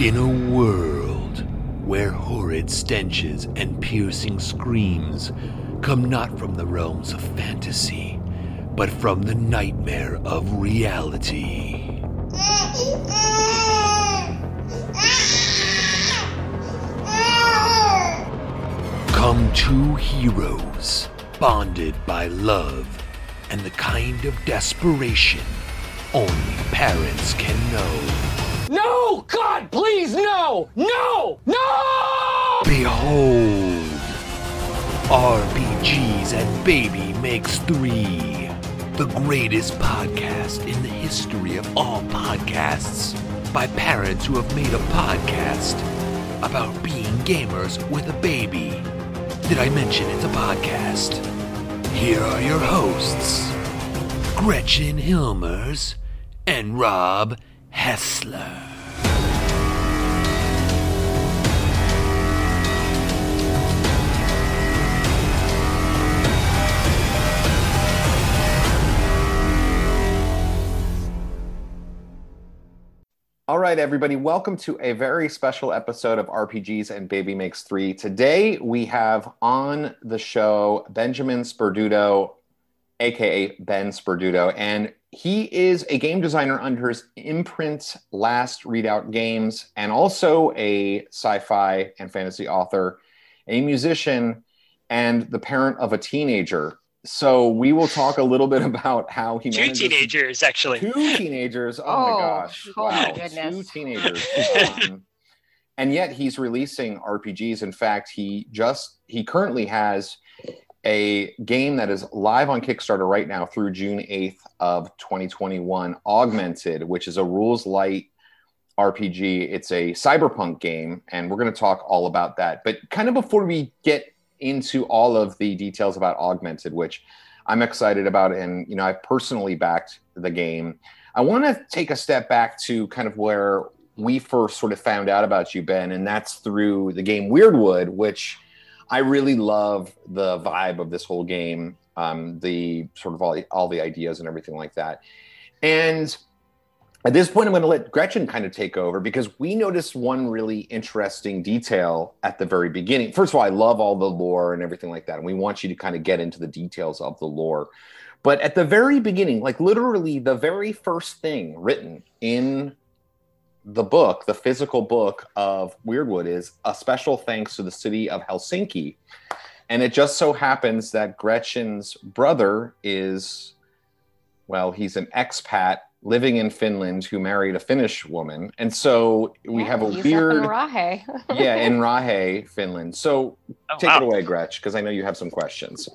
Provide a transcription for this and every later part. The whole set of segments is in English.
In a world where horrid stenches and piercing screams come not from the realms of fantasy, but from the nightmare of reality. Come two heroes, bonded by love and the kind of desperation only parents can know. No! God, please, no! No! No! Behold, RPGs and Baby Makes Three, the greatest podcast in the history of all podcasts, by parents who have made a podcast about being gamers with a baby. Did I mention it's a podcast? Here are your hosts, Gretchen Hilmers and Rob Hessler. All right, everybody, welcome to a very special episode of RPGs and Baby Makes Three. Today we have on the show Benjamin Sperduto, aka Ben Sperduto, and he is a game designer under his imprint Last Readout Games, and also a sci-fi and fantasy author, a musician, and the parent of a teenager. So we will talk a little bit about how he Two teenagers, actually. Two teenagers. Oh, my Oh, gosh. oh my wow. goodness. Two teenagers. Um, and yet he's releasing RPGs. In fact, he just he currently has a game that is live on Kickstarter right now through June 8th of 2021, Augmented, which is a rules light RPG. It's a cyberpunk game, and we're going to talk all about that. But kind of before we get into all of the details about Augmented, which I'm excited about, and you know, I personally backed the game. I want to take a step back to kind of where we first sort of found out about you, Ben, and that's through the game Weirdwood, which I really love the vibe of this whole game, um, the sort of all the, all the ideas and everything like that. And at this point, I'm going to let Gretchen kind of take over because we noticed one really interesting detail at the very beginning. First of all, I love all the lore and everything like that, and we want you to kind of get into the details of the lore. But at the very beginning, like literally the very first thing written in the book, the physical book of Weirdwood, is a special thanks to the city of Helsinki. And it just so happens that Gretchen's brother is, well, he's an expat living in Finland who married a Finnish woman. And so we have a he's weird, Up in Raahe. yeah, in Raahe, Finland. So Oh, take wow. it away, Gretch, because I know you have some questions.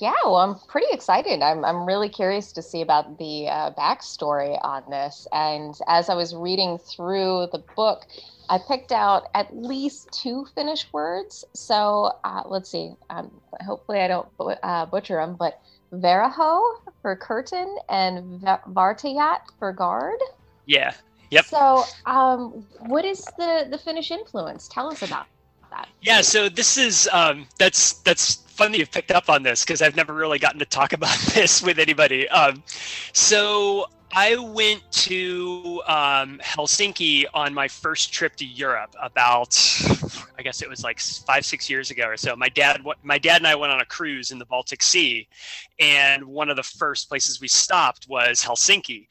Yeah, well, I'm pretty excited. I'm, I'm really curious to see about the uh, backstory on this. And as I was reading through the book, I picked out at least two Finnish words. So uh, let's see. Um, hopefully, I don't uh, butcher them, but Veraho for curtain and Va- Vartijat for guard. Yeah. Yep. So, um, what is the the Finnish influence? Tell us about that. Yeah. So this is um, that's that's fun that you've picked up on this because I've never really gotten to talk about this with anybody. Um, so I went to um, Helsinki on my first trip to Europe about, I guess it was like five six years ago or so. My dad, my dad and I went on a cruise in the Baltic Sea, and one of the first places we stopped was Helsinki.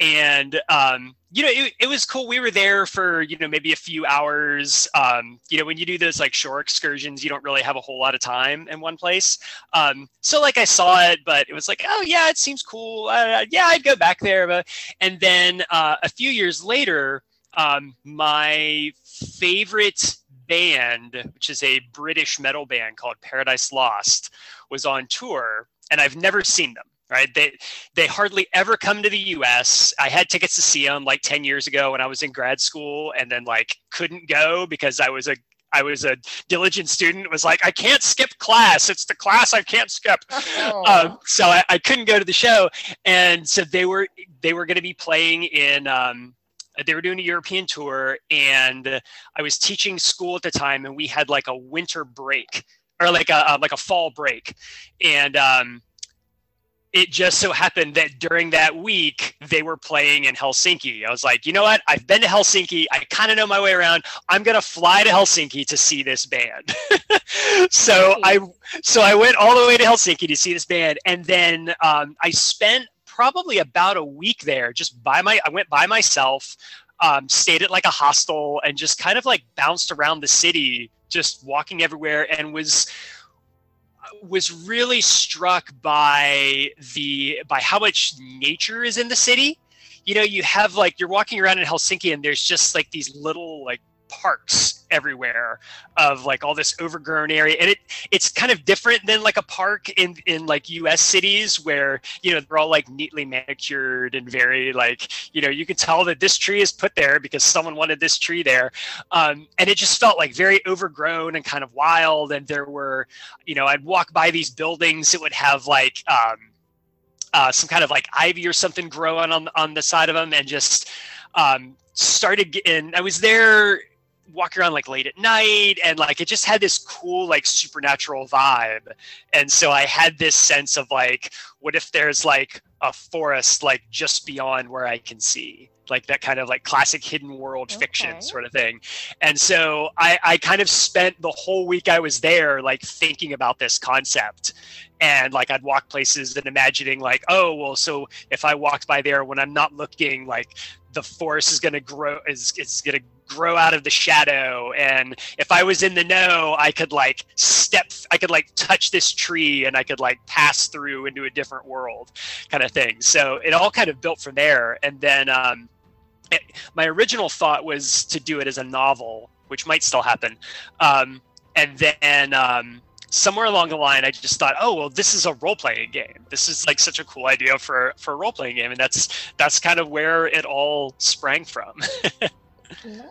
And um, you know it, it was cool. We were there for you know maybe a few hours. Um, you know when you do those like shore excursions you don't really have a whole lot of time in one place. Um, so like i saw it but it was like oh yeah it seems cool. Uh, yeah i'd go back there. But, and then uh, a few years later um, my favorite band which is a british metal band called paradise lost was on tour and i've never seen them right? They they hardly ever come to the us i had tickets to see them like 10 years ago when i was in grad school and then like couldn't go because i was a i was a diligent student. It was like i can't skip class. It's the class i can't skip. Um, so I, I couldn't go to the show. And so they were they were going to be playing in um, they were doing a european tour and i was teaching school at the time and we had like a winter break or like a uh, like a fall break. And um, it just so happened that during that week they were playing in Helsinki. I was like, you know what? I've been to Helsinki. I kind of know my way around. I'm gonna fly to Helsinki to see this band. so I so I went all the way to Helsinki to see this band, and then um, I spent probably about a week there just by my. I went by myself, um, stayed at like a hostel, and just kind of like bounced around the city, just walking everywhere, and was was really struck by the by how much nature is in the city. You know, you have like you're walking around in Helsinki and there's just like these little like parks everywhere of like all this overgrown area. And it it's kind of different than like a park in in like US cities where you know they're all like neatly manicured and very like you know you can tell that this tree is put there because someone wanted this tree there. Um, and it just felt like very overgrown and kind of wild. And there were you know I'd walk by these buildings that would have like um, uh, some kind of like ivy or something growing on on the side of them and just um, started getting I was there walking around like late at night and like it just had this cool like supernatural vibe. And so i had this sense of like what if there's like a forest like just beyond where i can see? Like that kind of like classic hidden world okay. fiction sort of thing. And so I, I kind of spent the whole week i was there like thinking about this concept. And like i'd walk places and imagining like oh well so if i walked by there when i'm not looking like the forest is going to grow is it's going to grow out of the shadow and if i was in the know i could like step i could like touch this tree and i could like pass through into a different world kind of thing. So it all kind of built from there and then um, it, my original thought was to do it as a novel which might still happen um, and then um, somewhere along the line i just thought oh well this is a role-playing game. This is like such a cool idea for for a role-playing game and that's that's kind of where it all sprang from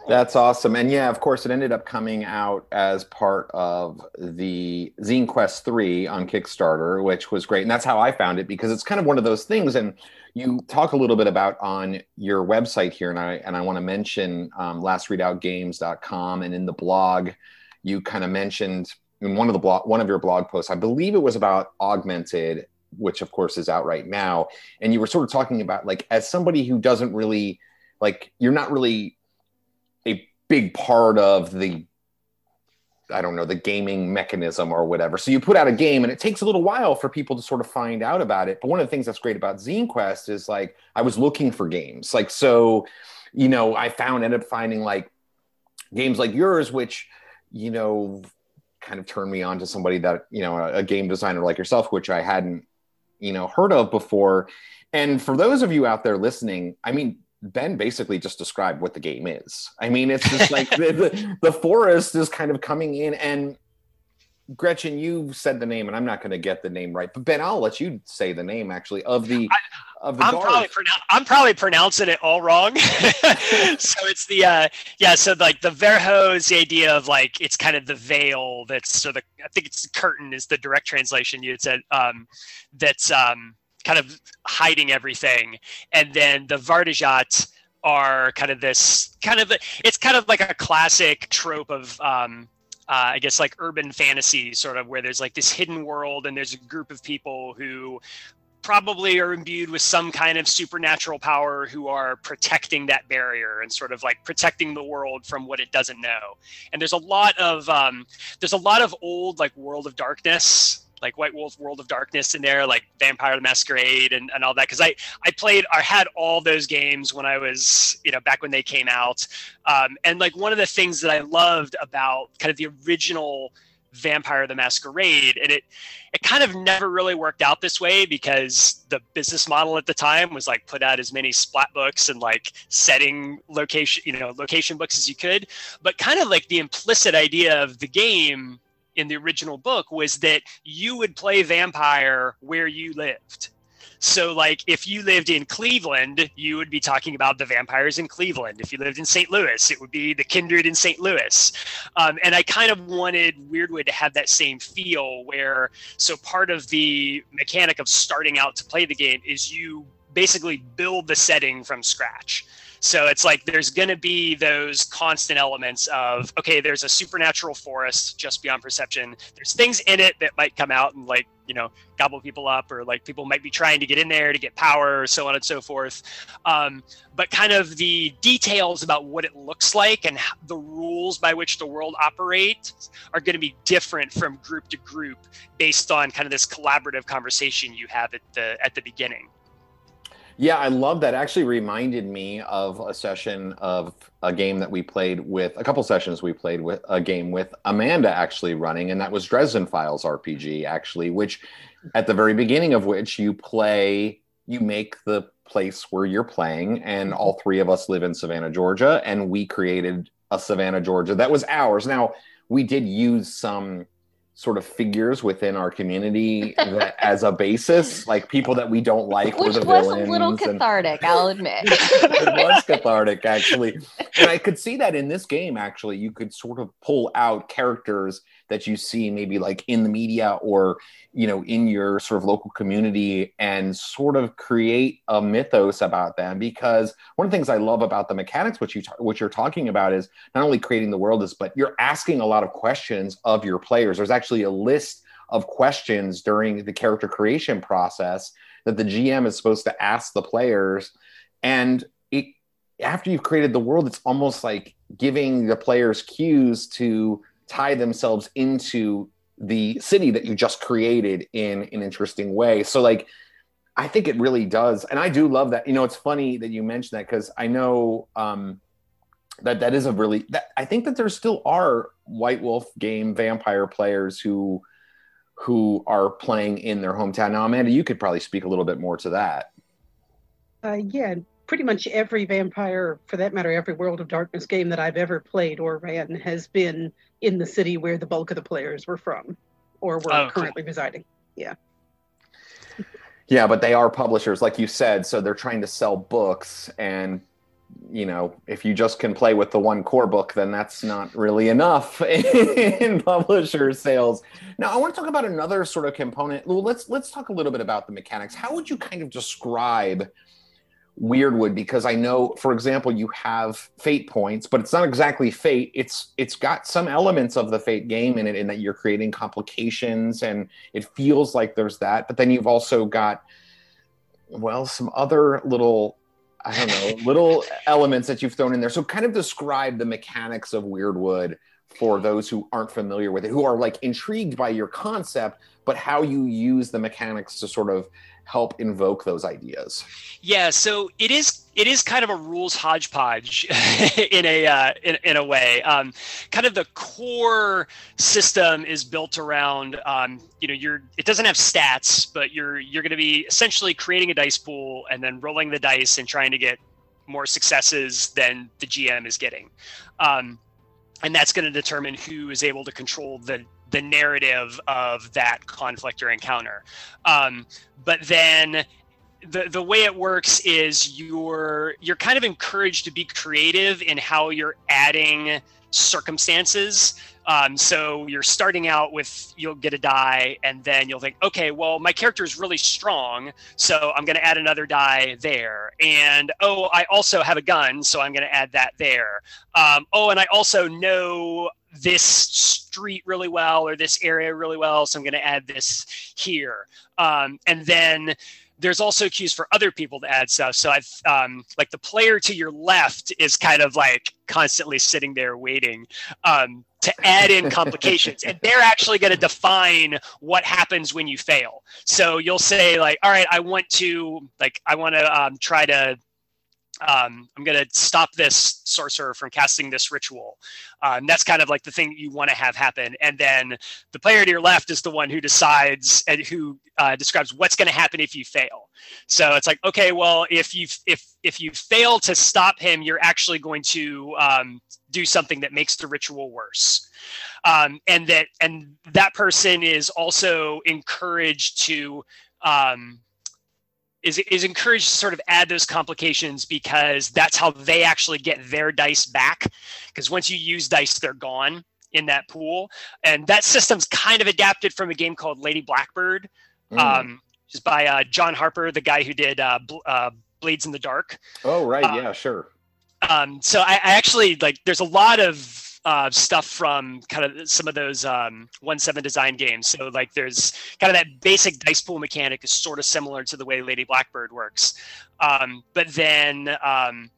That's awesome. And yeah, of course, it ended up coming out as part of the Zine Quest 3 on Kickstarter, which was great. And that's how I found it because it's kind of one of those things. And you talk a little bit about on your website here, and I and I want to mention um, lastreadoutgames.com and in the blog, you kind of mentioned in one of the blog one of your blog posts, I believe it was about augmented, which of course is out right now. And you were sort of talking about like as somebody who doesn't really like you're not really big part of the I don't know, the gaming mechanism or whatever. So you put out a game and it takes a little while for people to sort of find out about it. But one of the things that's great about Zine Quest is like I was looking for games. Like so, you know, I found ended up finding like games like yours, which, you know, kind of turned me on to somebody that, you know, a, a game designer like yourself, which I hadn't, you know, heard of before. And for those of you out there listening, I mean, Ben basically just described what the game is. I mean, it's just like the, the, the, forest is kind of coming in. And Gretchen, you said the name, and I'm not going to get the name right, but Ben, I'll let you say the name actually of the. I, of the I'm probably, pronou- I'm probably pronouncing it all wrong. so it's the uh, yeah. So like the verho is the idea of like it's kind of the veil that's so the I think it's the curtain is the direct translation you had said um, that's um, kind of hiding everything. And then the Vartijat are kind of this kind of it's kind of like a classic trope of um, uh, I guess like urban fantasy, sort of where there's like this hidden world and there's a group of people who probably are imbued with some kind of supernatural power who are protecting that barrier and sort of like protecting the world from what it doesn't know. And there's a lot of um, there's a lot of old like World of Darkness like White Wolf World of Darkness in there, like Vampire the Masquerade and, and all that. Cause I, I played, I had all those games when I was, you know, back when they came out. Um, and like one of the things that I loved about kind of the original Vampire the Masquerade, and it, it kind of never really worked out this way because the business model at the time was like put out as many splat books and like setting location, you know, location books as you could. But kind of like the implicit idea of the game in the original book was that you would play vampire where you lived. So, like, if you lived in Cleveland, you would be talking about the vampires in Cleveland. If you lived in St. Louis, it would be the kindred in St. Louis. Um, and I kind of wanted Weirdwood to have that same feel where, so part of the mechanic of starting out to play the game is you basically build the setting from scratch. So it's like there's going to be those constant elements of okay, there's a supernatural forest just beyond perception. There's things in it that might come out and like you know gobble people up, or like people might be trying to get in there to get power, so on and so forth. Um, but kind of the details about what it looks like and the rules by which the world operates are going to be different from group to group based on kind of this collaborative conversation you have at the at the beginning. Yeah, I love that. Actually, reminded me of a session of a game that we played with a couple sessions we played with a game with Amanda actually running, and that was Dresden Files RPG, actually, which at the very beginning of which you play, you make the place where you're playing, and all three of us live in Savannah, Georgia, and we created a Savannah, Georgia that was ours. Now, we did use some sort of figures within our community that, as a basis, like people that we don't like Which were the was villains. a little and- cathartic, I'll admit. it was cathartic actually and i could see that in this game actually you could sort of pull out characters that you see maybe like in the media or you know in your sort of local community and sort of create a mythos about them. Because one of the things i love about the mechanics which you ta- what you're talking about is not only creating the world is but you're asking a lot of questions of your players. There's actually a list of questions during the character creation process that the gm is supposed to ask the players. And it after you've created the world it's almost like giving the players cues to tie themselves into the city that you just created in an interesting way. So like i think it really does. And i do love that. You know it's funny that you mentioned that because i know um that that is a really that i think that there still are white wolf game vampire players who who are playing in their hometown. Now amanda you could probably speak a little bit more to that. Uh, yeah, pretty much every vampire, for that matter, every World of Darkness game that I've ever played or ran has been in the city where the bulk of the players were from or were Oh, cool. currently residing. Yeah, Yeah, but they are publishers, like you said, so they're trying to sell books. And, you know, if you just can play with the one core book, then that's not really enough in publisher sales. Now, I want to talk about another sort of component. Well, let's let's talk a little bit about the mechanics. How would you kind of describe Weirdwood? Because I know, for example, you have fate points, but it's not exactly fate. It's it's got some elements of the fate game in it, in that you're creating complications, and it feels like there's that. But then you've also got well, some other little I don't know, little elements that you've thrown in there. So kind of describe the mechanics of Weirdwood for those who aren't familiar with it, who are like intrigued by your concept, but how you use the mechanics to sort of help invoke those ideas. Yeah, so it is it is kind of a rules hodgepodge in a uh, in, in a way. Um, kind of the core system is built around um, you know you're it doesn't have stats, but you're you're going to be essentially creating a dice pool and then rolling the dice and trying to get more successes than the GM is getting. Um, and that's going to determine who is able to control the the narrative of that conflict or encounter. Um, but then the the way it works is you're you're kind of encouraged to be creative in how you're adding circumstances. Um, so you're starting out with you'll get a die, and then you'll think, okay, well, my character is really strong, so I'm going to add another die there. And oh, I also have a gun, so I'm going to add that there. Um, oh, and I also know this street really well or this area really well, so I'm going to add this here. Um, and then there's also cues for other people to add stuff. So I've um, like the player to your left is kind of like constantly sitting there waiting um, to add in complications, and they're actually going to define what happens when you fail. So you'll say like, "All right, I want to like I want to um, try to." Um, I'm going to stop this sorcerer from casting this ritual. Um, that's kind of like the thing you want to have happen. And then the player to your left is the one who decides and who uh, describes what's going to happen if you fail. So it's like, okay, well, if you if if you fail to stop him, you're actually going to um, do something that makes the ritual worse. Um, and that and that person is also encouraged to um, is is encouraged to sort of add those complications because that's how they actually get their dice back. Because once you use dice, they're gone in that pool. And that system's kind of adapted from a game called Lady Blackbird, Mm. um, is by uh, John Harper, the guy who did uh, Bl- uh, Blades in the Dark. oh, right. uh, yeah, sure. Um, so I, I actually like. There's a lot of uh, stuff from kind of some of those um, one seven design games. So like there's kind of that basic dice pool mechanic is sort of similar to the way Lady Blackbird works. Um, but then um,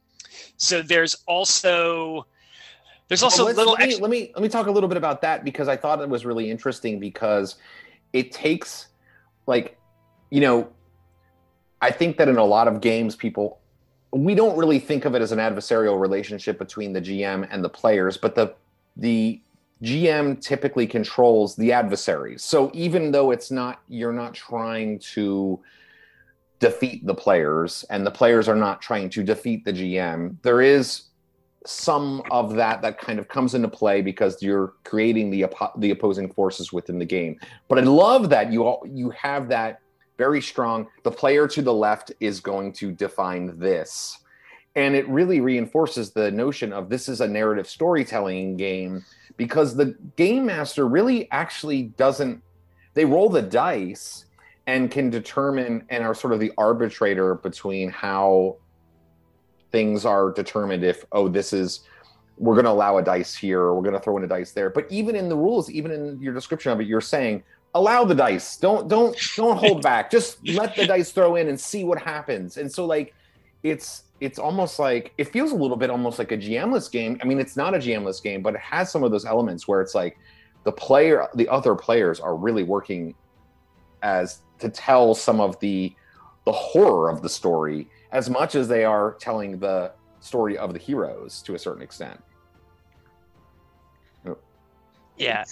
so there's also there's also Well, little let, me, let me let me talk a little bit about that because I thought it was really interesting because it takes like you know I think that in a lot of games people we don't really think of it as an adversarial relationship between the GM and the players but the the GM typically controls the adversaries. So even though it's not you're not trying to defeat the players and the players are not trying to defeat the GM, there is some of that that kind of comes into play because you're creating the the opposing forces within the game. But I love that you all you have that very strong. The player to the left is going to define this, and it really reinforces the notion of this is a narrative storytelling game because the game master really actually doesn't. They roll the dice and can determine and are sort of the arbitrator between how things are determined if oh this is we're going to allow a dice here or we're going to throw in a dice there but even in the rules even in your description of it you're saying allow the dice. Don't don't don't hold back. Just let the dice throw in and see what happens. And so like it's it's almost like it feels a little bit almost like a gmless game. I mean it's not a gmless game but it has some of those elements where it's like the player the other players are really working as to tell some of the the horror of the story as much as they are telling the story of the heroes to a certain extent. yeah.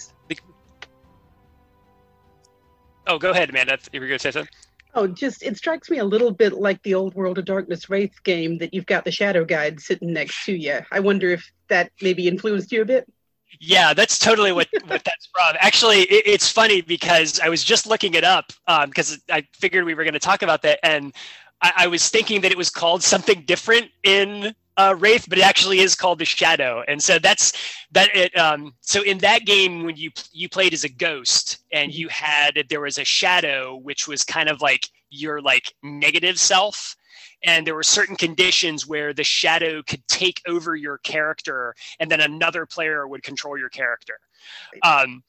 Oh, go ahead, Amanda. You were going to say something. Oh, just it strikes me a little bit like the old World of Darkness Wraith game that you've got the Shadow Guide sitting next to you. I wonder if that maybe influenced you a bit. Yeah, that's totally what, what that's from. Actually, it, it's funny because I was just looking it up um, because I figured we were going to talk about that, and I, I was thinking that it was called something different in uh, Wraith, but it actually is called the Shadow, and so that's that. It um, so in that game when you you played as a ghost and you had there was a shadow which was kind of like your like negative self. And there were certain conditions where the shadow could take over your character and then another player would control your character. Um,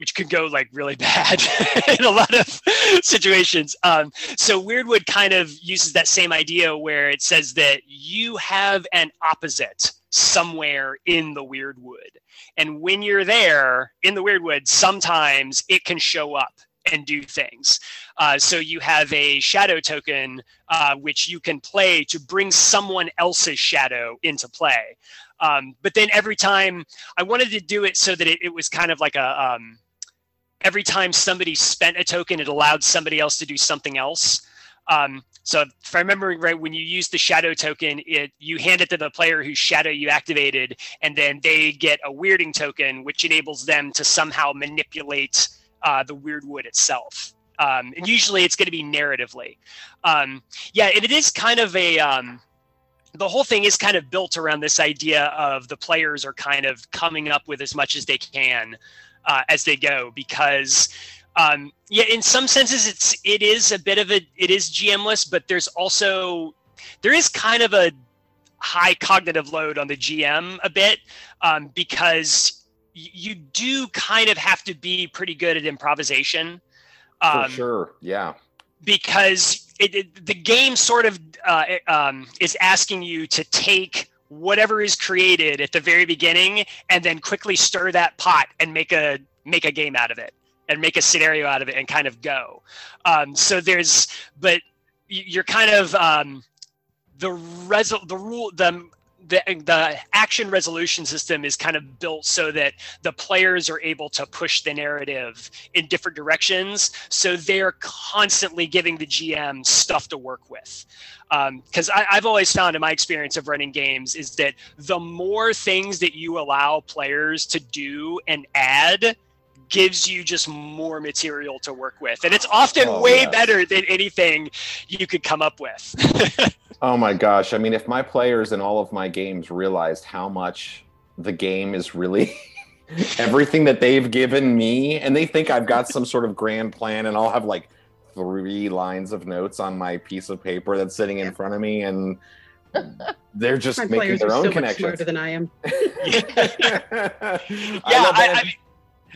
which could go like really bad in a lot of situations. Um, so weirdwood kind of uses that same idea where it says that you have an opposite somewhere in the weirdwood. And when you're there in the weirdwood sometimes it can show up and do things. Uh, so you have a shadow token uh, which you can play to bring someone else's shadow into play. Um, but then every time I wanted to do it so that it, it was kind of like a um, every time somebody spent a token, it allowed somebody else to do something else. Um, so if I remember right, when you use the shadow token, it you hand it to the player whose shadow you activated, and then they get a weirding token, which enables them to somehow manipulate uh, the weird wood itself. Um, and usually it's going to be narratively. Um, yeah, and it is kind of a. Um, the whole thing is kind of built around this idea of the players are kind of coming up with as much as they can uh, as they go because um, yeah in some senses it's it is a bit of a it is gmless but there's also there is kind of a high cognitive load on the gm a bit um, because y- you do kind of have to be pretty good at improvisation For sure. Yeah. because it, it, the game sort of uh, um, is asking you to take whatever is created at the very beginning and then quickly stir that pot and make a make a game out of it and make a scenario out of it and kind of go. Um, so there's, but you're kind of um, the result the rule the the, the action resolution system is kind of built so that the players are able to push the narrative in different directions. So they're constantly giving the gm stuff to work with. Um, because I I've always found in my experience of running games is that the more things that you allow players to do and add gives you just more material to work with and it's often Oh, way yes. better than anything you could come up with Oh my gosh. I mean, if my players in all of my games realized how much the game is really everything that they've given me, and they think I've got some sort of grand plan, and I'll have like three lines of notes on my piece of paper that's sitting in front of me, and they're just My making players their are own so much connections. smarter than I am. yeah, yeah I, I,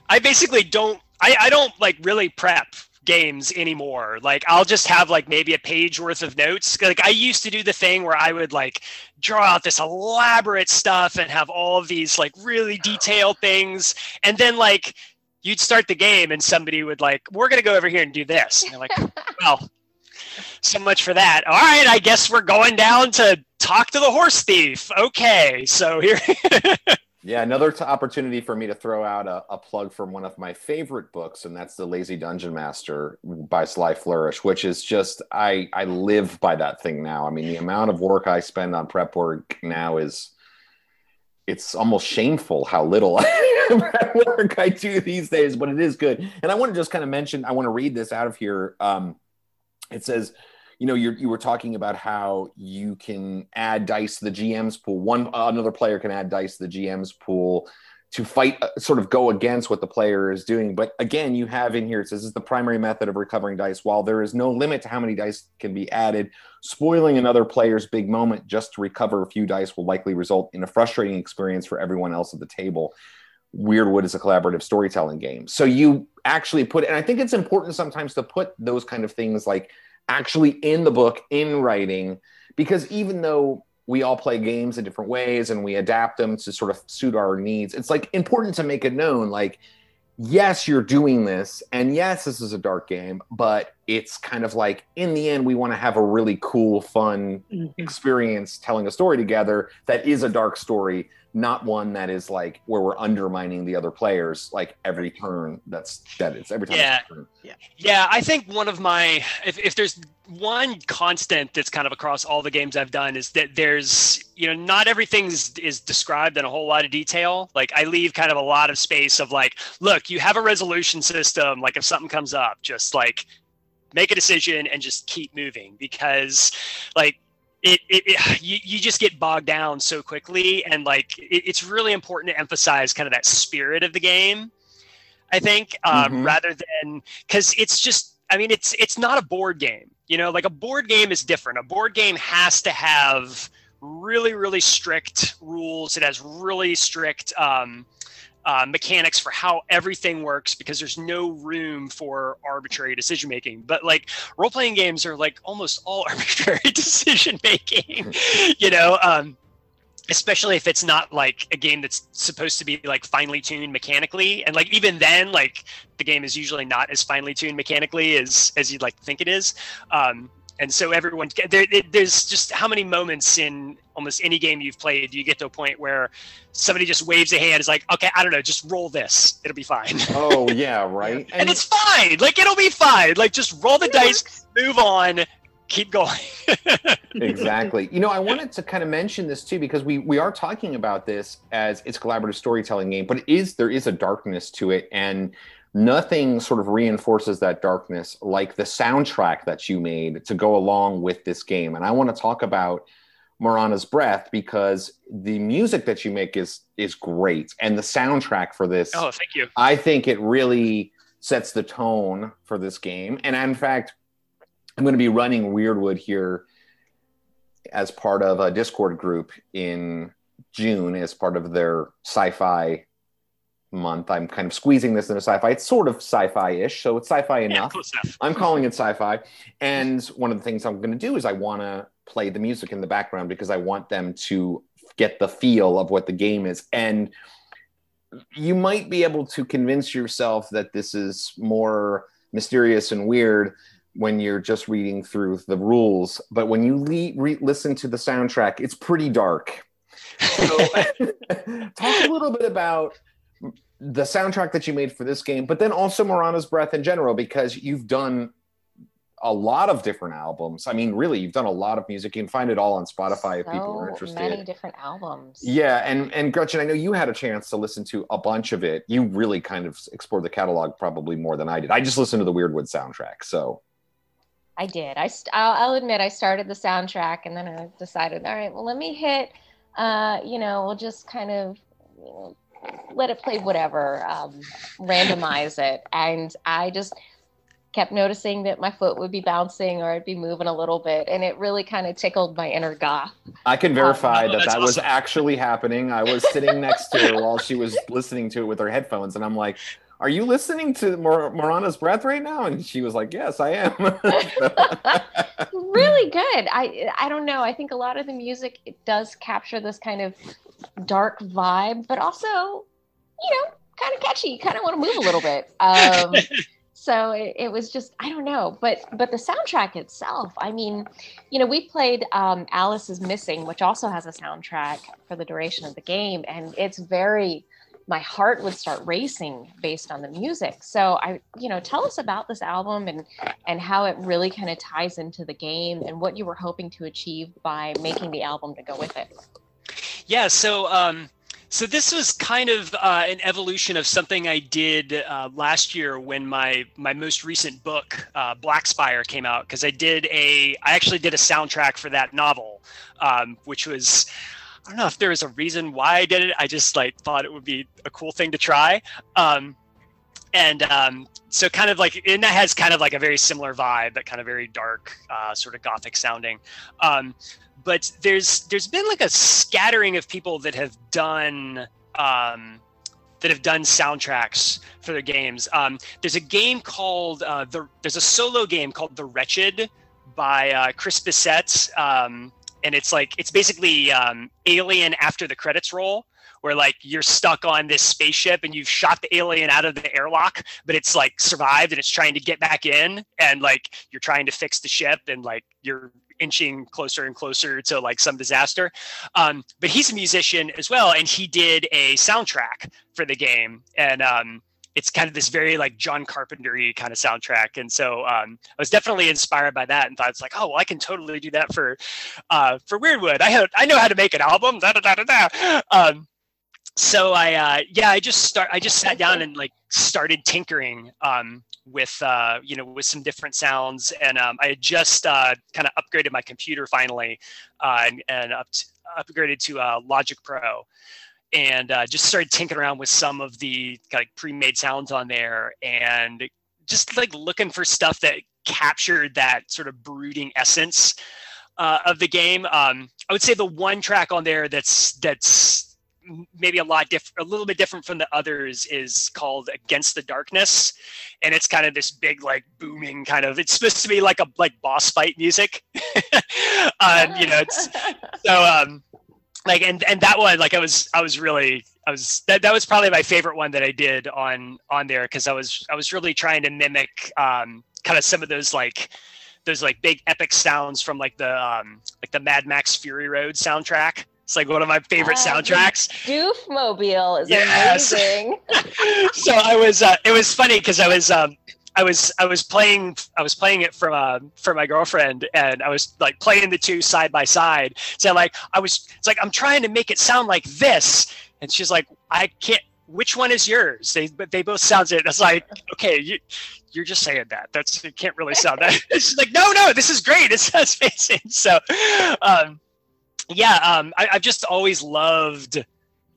I basically don't I, I don't like really prep games anymore. Like i'll just have like maybe a page worth of notes. Like i used to do the thing where i would like draw out this elaborate stuff and have all of these like really detailed things. And then like you'd start the game and somebody would like we're going to go over here and do this. And you're like well so much for that. All right i guess we're going down to talk to the horse thief. Okay so here Yeah, another t- opportunity for me to throw out a, a plug from one of my favorite books, and that's The Lazy Dungeon Master by Sly Flourish, which is just I I live by that thing now. I mean, the amount of work I spend on prep work now is it's almost shameful how little prep work I do these days, but it is good. And I want to just kind of mention, I want to read this out of here. Um, it says you know, you were talking about how you can add dice to the GM's pool. One another player can add dice to the GM's pool to fight, uh, sort of go against what the player is doing. But again, you have in here it says this is the primary method of recovering dice. While there is no limit to how many dice can be added, spoiling another player's big moment just to recover a few dice will likely result in a frustrating experience for everyone else at the table. Weirdwood is a collaborative storytelling game. So you actually put, and I think it's important sometimes to put those kind of things like actually in the book in writing because even though we all play games in different ways and we adapt them to sort of suit our needs it's like important to make it known like yes you're doing this and yes this is a dark game but it's kind of like in the end we want to have a really cool fun Mhm. experience telling a story together that is a dark story not one that is like where we're undermining the other players like every turn that's that is every time Yeah. it's turn. Yeah, I think one of my if, if there's one constant that's kind of across all the games I've done is that there's you know not everything is, is described in a whole lot of detail. Like I leave kind of a lot of space of like, look, you have a resolution system. Like if something comes up, just like make a decision and just keep moving because like it, it, it you, you just get bogged down so quickly and like it, it's really important to emphasize kind of that spirit of the game i think um, Mhm. rather than because it's just i mean it's it's not a board game you know? Like a board game is different. A board game has to have really really strict rules. It has really strict um, uh, mechanics for how everything works because there's no room for arbitrary decision making. But like role playing games are like almost all arbitrary decision making, you know. Um, especially if it's not like a game that's supposed to be like finely tuned mechanically and like even then like the game is usually not as finely tuned mechanically as as you'd like to think it is um and so everyone there, there's just how many moments in almost any game you've played do you get to a point where somebody just waves a hand is like okay i don't know just roll this it'll be fine. Oh yeah right? And, it's fine like it'll be fine like just roll the dice move on keep going. Exactly. You know i wanted to kind of mention this too because we we are talking about this as it's collaborative storytelling game but it is there is a darkness to it and nothing sort of reinforces that darkness like the soundtrack that you made to go along with this game. And i want to talk about Morana's Breath because the music that you make is is great. And the soundtrack for this oh thank you. I think it really sets the tone for this game. And in fact, I'm going to be running Weirdwood here as part of a Discord group in June as part of their sci-fi month. I'm kind of squeezing this into sci-fi. It's sort of sci-fi-ish, so it's sci-fi yeah, enough. close enough I'm calling it sci-fi. And one of the things I'm going to do is I want to play the music in the background because I want them to get the feel of what the game is. And you might be able to convince yourself that this is more mysterious and weird when you're just reading through the rules. But when you le- re- listen to the soundtrack, it's pretty dark. So, talk a little bit about the soundtrack that you made for this game, but then also Morana's Breath in general, because you've done a lot of different albums. I mean, really, you've done a lot of music. You can find it all on Spotify if people are So interested. many different albums. Yeah, and and Gretchen, I know you had a chance to listen to a bunch of it. You really kind of explored the catalog probably more than I did. I just listened to the Weirdwood soundtrack, so I did. I st- I'll, I'll admit I started the soundtrack and then I decided, all right, well, let me hit, uh, you know, we'll just kind of you know, let it play whatever, um, randomize it. And I just, kept noticing that my foot would be bouncing or I'd be moving a little bit, and it really kind of tickled my inner goth. I can verify Oh, that that's that was actually happening. I was sitting next to her while she was listening to it with her headphones, and I'm like, "Are you listening to Mor- Morana's breath right now?" And she was like, "Yes, I am." really good. I I don't know. I think a lot of the music it does capture this kind of dark vibe, but also, you know, kind of catchy. You kind of want to move a little bit. Um, so it, it was just I don't know, but but the soundtrack itself. I mean, you know, we played um, Alice is Missing, which also has a soundtrack for the duration of the game, and it's very. My heart would start racing based on the music. So I, you know, tell us about this album and and how it really kind of ties into the game and what you were hoping to achieve by making the album to go with it. Yeah, so um, so this was kind of uh, an evolution of something I did uh, last year when my my most recent book, uh, Black Spire, came out. Because I did a, I actually did a soundtrack for that novel, um, which was. I don't know if there was a reason why I did it. I just like thought it would be a cool thing to try. Um, and um, so kind of like and that has kind of like a very similar vibe that kind of very dark uh, sort of gothic sounding um, but there's there's been like a scattering of people that have done um, that have done soundtracks for their games um, there's a game called uh, the there's a solo game called the wretched by uh, chris bissette um, and it's like it's basically um, alien after the credits roll where like you're stuck on this spaceship and you've shot the alien out of the airlock but it's like survived and it's trying to get back in and like you're trying to fix the ship and like you're inching closer and closer to like some disaster. Um, but he's a musician as well and he did a soundtrack for the game. And um, it's kind of this very like John Carpenter-y kind of soundtrack, and so um, I was definitely inspired by that, and thought it's like, oh, well, I can totally do that for uh, for Weirdwood. I had I know how to make an album. Da da da da da. Um, so I uh, yeah, I just start I just sat down and like started tinkering um, with uh, you know with some different sounds, and um, I had just uh, kind of upgraded my computer finally, uh, and, and up upgraded to uh, Logic Pro and uh, just started tinkering around with some of the like pre-made sounds on there and just like looking for stuff that captured that sort of brooding essence uh, of the game. Um, i would say the one track on there that's that's maybe a lot different a little bit different from the others is called against the darkness and it's kind of this big like booming kind of it's supposed to be like a like boss fight music. Um, you know it's so um like and and that one like i was i was really i was that, that was probably my favorite one that i did on on there because i was i was really trying to mimic um kind of some of those like those like big epic sounds from like the um like the mad max fury road soundtrack it's like one of my favorite Ah, soundtracks Doof Mobile is Yes. amazing. so I was uh, it was funny because I was um I was I was playing I was playing it from uh, for my girlfriend and I was like playing the two side by side. So like I was it's like I'm trying to make it sound like this and she's like I can't which one is yours? They but they both sound it. It's like okay you you're just saying that. That's it can't really sound that. She's like no no this is great. It sounds amazing. So um yeah um I, I've just always loved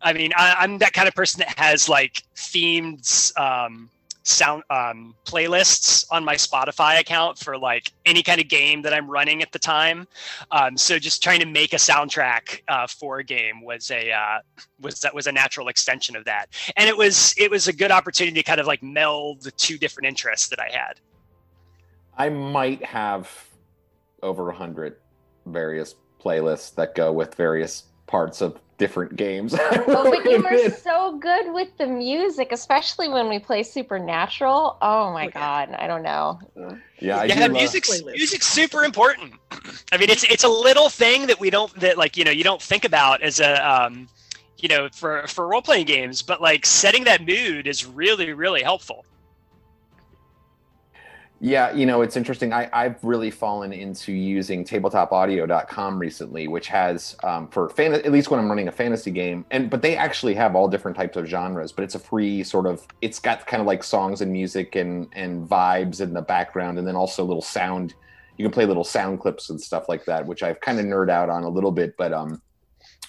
I mean, I, I'm that kind of person that has like themed um, sound um, playlists on my Spotify account for like any kind of game that I'm running at the time. Um, so just trying to make a soundtrack uh, for a game was a uh, was that was a natural extension of that, and it was it was a good opportunity to kind of like meld the two different interests that I had. I might have over a hundred various playlists that go with various parts of different games. I Oh, will but you are so good with the music, especially when we play Supernatural. Oh my Oh, god, I don't know. yeah, I yeah, do love- music's Playlist. music's super important. I mean, it's it's a little thing that we don't that like you know you don't think about as a um, you know for for role playing games, but like setting that mood is really really helpful. Yeah, you know, it's interesting. I, I've really fallen into using tabletopaudio.com recently, which has um, for fan at least when I'm running a fantasy game, and but they actually have all different types of genres, but it's a free sort of it's got kind of like songs and music and and vibes in the background, and then also little sound. You can play little sound clips and stuff like that, which I've kind of nerd out on a little bit, but um,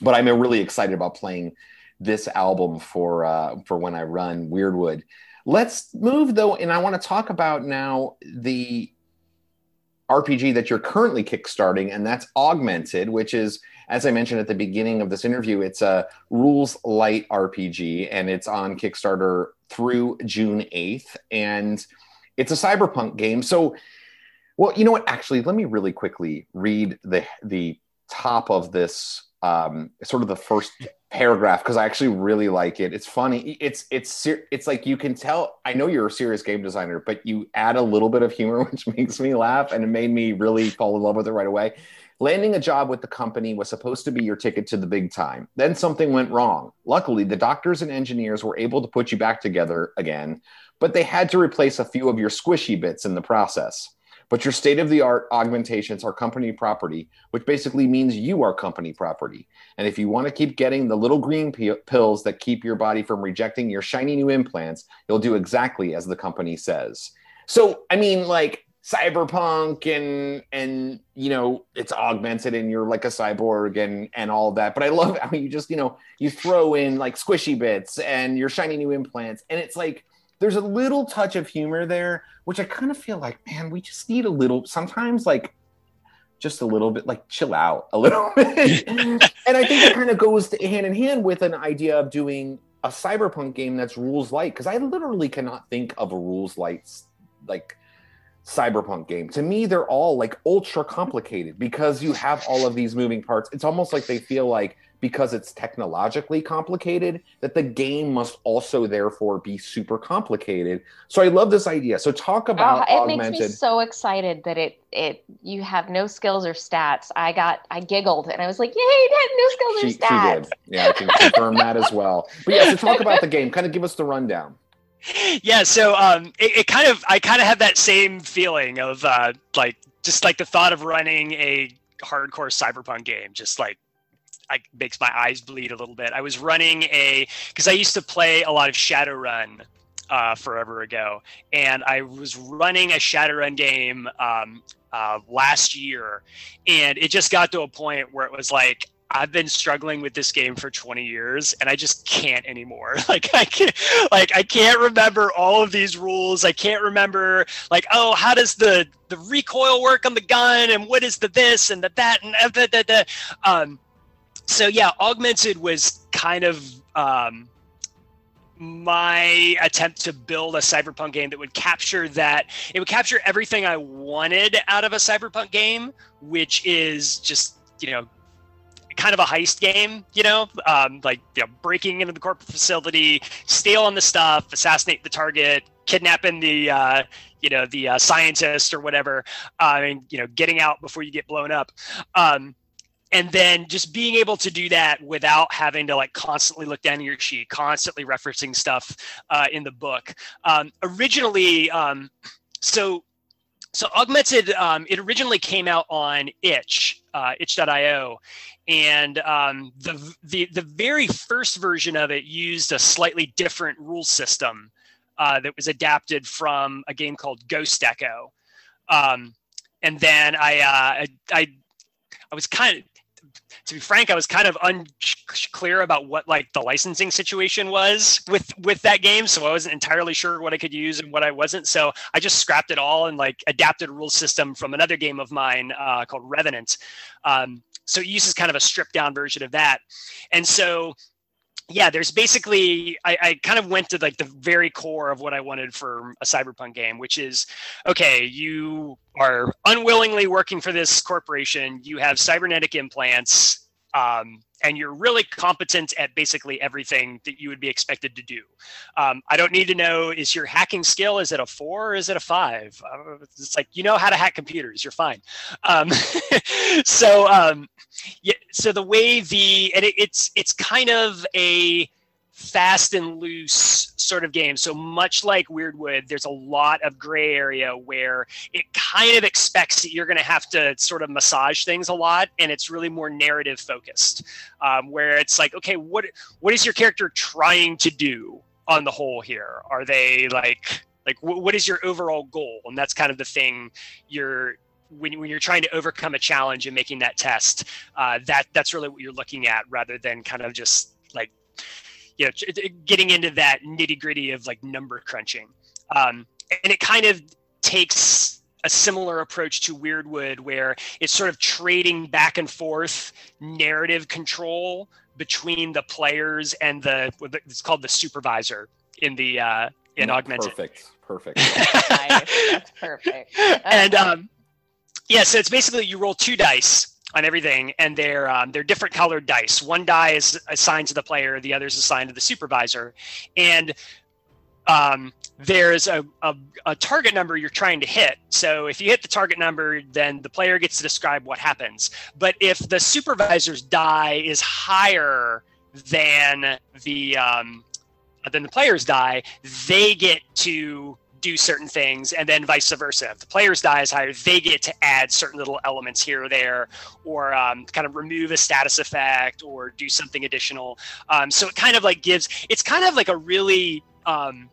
but I'm really excited about playing this album for uh for when I run Weirdwood Let's move though, and I want to talk about now the RPG that you're currently kickstarting, and that's Augmented, which is, as I mentioned at the beginning of this interview, it's a rules light RPG, and it's on Kickstarter through June 8th, and it's a cyberpunk game. So, well, you know what? Actually, let me really quickly read the the top of this um, sort of the first paragraph because I actually really like it. It's funny. It's it's it's like you can tell. I know you're a serious game designer, but you add a little bit of humor, which makes me laugh, and it made me really fall in love with it right away. Landing a job with the company was supposed to be your ticket to the big time. Then something went wrong. Luckily, the doctors and engineers were able to put you back together again, but they had to replace a few of your squishy bits in the process. But your state of the art augmentations are company property, which basically means you are company property. And if you want to keep getting the little green p- pills that keep your body from rejecting your shiny new implants, you'll do exactly as the company says. So, I mean, like cyberpunk and and you know it's augmented and you're like a cyborg and and all that but i love how you just you know you throw in like squishy bits and your shiny new implants and it's like there's a little touch of humor there, which I kind of feel like, man, we just need a little, sometimes like just a little bit, like chill out a little bit. and I think it kind of goes hand in hand with an idea of doing a cyberpunk game that's rules light, because I literally cannot think of a rules light like cyberpunk game. To me, they're all like ultra complicated because you have all of these moving parts. It's almost like they feel like because it's technologically complicated that the game must also therefore be super complicated. So i love this idea. So talk about oh, it augmented makes me so excited that it it you have no skills or stats. I got i giggled and i was like yay it no skills she, or stats she did. yeah i can confirm that as well. But yeah so talk about the game. Kind of give us the rundown. Yeah so um it, it kind of i kind of have that same feeling of uh like just like the thought of running a hardcore cyberpunk game just like I, makes my eyes bleed a little bit. I was running a because I used to play a lot of Shadowrun uh, forever ago, and I was running a Shadowrun game um, uh, last year, and it just got to a point where it was like I've been struggling with this game for 20 years and I just can't anymore. Like I can't like I can't remember all of these rules. I can't remember like oh how does the the recoil work on the gun and what is the this and the that and uh, the, the, the. um so yeah, augmented was kind of um, my attempt to build a cyberpunk game that would capture that it would capture everything I wanted out of a cyberpunk game, which is just you know kind of a heist game, you know, um, like you know, breaking into the corporate facility, stealing the stuff, assassinate the target, kidnapping the uh, you know the uh, scientist or whatever, uh, and you know getting out before you get blown up. Um, and then just being able to do that without having to like constantly look down your sheet constantly referencing stuff uh, in the book. Um, originally um, so so augmented um, it originally came out on itch uh, itch.io and um, the, the the very first version of it used a slightly different rule system uh, that was adapted from a game called ghost echo. Um, and then I, uh, I I I was kind of to be frank, I was kind of unclear about what like the licensing situation was with with that game, so I wasn't entirely sure what I could use and what I wasn't. So I just scrapped it all and like adapted a rule system from another game of mine uh, called Revenant. Um, so it uses kind of a stripped down version of that, and so yeah, there's basically I, I, kind of went to like the very core of what I wanted for a cyberpunk game, which is okay, you are unwillingly working for this corporation, you have cybernetic implants, um, and you're really competent at basically everything that you would be expected to do. Um, I don't need to know is your hacking skill is it a four or is it a five? Uh, it's like you know how to hack computers, you're fine. Um, so um, yeah, so the way the and it, it's it's kind of a fast and loose sort of game. So much like Weirdwood, there's a lot of gray area where it kind of expects that you're going to have to sort of massage things a lot, and it's really more narrative focused, um, where it's like, okay, what what is your character trying to do on the whole here? Are they like like what is your overall goal? And that's kind of the thing you're when, when you're trying to overcome a challenge and making that test, uh, that that's really what you're looking at rather than kind of just like you know, getting into that nitty gritty of like number crunching. Um, and it kind of takes a similar approach to Weirdwood, where it's sort of trading back and forth narrative control between the players and the it's called the supervisor in the uh, in augmented. Perfect, perfect. nice. That's perfect. and um, yeah, so it's basically you roll two dice on everything, and they're um, they're different colored dice. One die is assigned to the player, the other is assigned to the supervisor, and um, there's a, a, a, target number you're trying to hit. So if you hit the target number, then the player gets to describe what happens. But if the supervisor's die is higher than the um, than the player's die, they get to do certain things, and then vice versa. If the player's die is higher, they get to add certain little elements here or there, or um, kind of remove a status effect, or do something additional. Um, so it kind of like gives. It's kind of like a really. Um,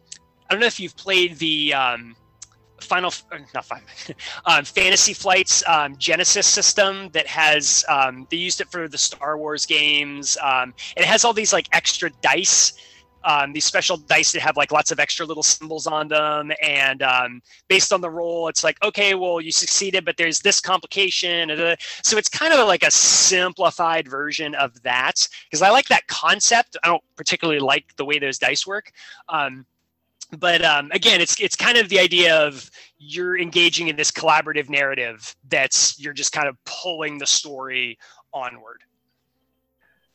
I don't know if you've played the um, Final, uh, not Final, um, Fantasy Flight's um, Genesys system that has um, they used it for the Star Wars games. Um, it has all these like extra dice um, these special dice that have like lots of extra little symbols on them and um, based on the roll it's like okay well you succeeded but there's this complication so it's kind of like a simplified version of that because i like that concept. I don't particularly like the way those dice work. Um, but um, again it's it's kind of the idea of you're engaging in this collaborative narrative that's you're just kind of pulling the story onward.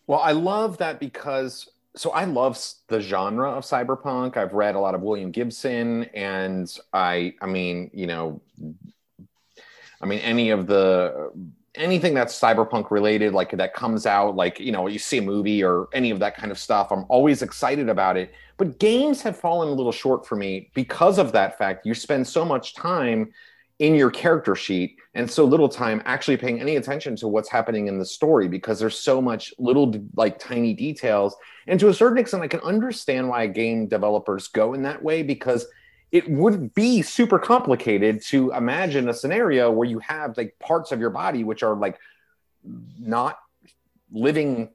Well i love that because so I love the genre of cyberpunk. I've read a lot of William Gibson, and I, I mean, you know, I mean, any of the anything that's cyberpunk related, like that comes out, like you know, you see a movie or any of that kind of stuff. I'm always excited about it. But games have fallen a little short for me because of that fact. You spend so much time in your character sheet and so little time actually paying any attention to what's happening in the story because there's so much little like tiny details. And to a certain extent i can understand why game developers go in that way because it would be super complicated to imagine a scenario where you have like parts of your body which are like not living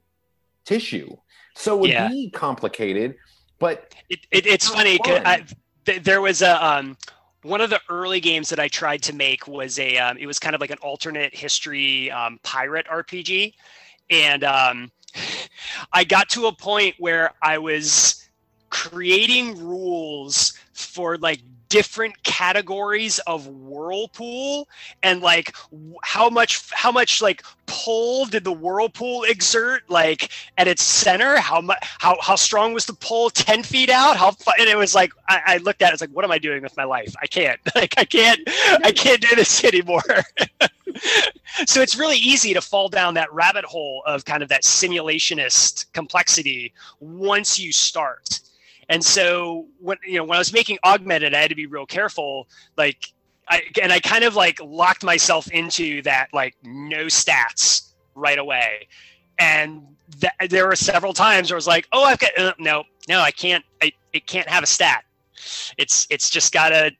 tissue. So it would yeah. be complicated but it, it, it's funny because there was a um one of the early games that I tried to make was a um, it was kind of like an alternate history um, pirate RPG, and um, I got to a point where I was creating rules for like different categories of whirlpool and like how much how much like pull did the whirlpool exert like at its center? How much how how strong was the pull 10 feet out? How and it was like I, I looked at it, it's like what am i doing with my life? I can't. Like i can't i can't do this anymore. So it's really easy to fall down that rabbit hole of kind of that simulationist complexity once you start and so when you know when I was making augmented, I had to be real careful. Like I and I kind of like locked myself into that like no stats right away. And th- there were several times where I was like, oh, I've got uh, no, no, I can't. I it can't have a stat. It's it's just gotta.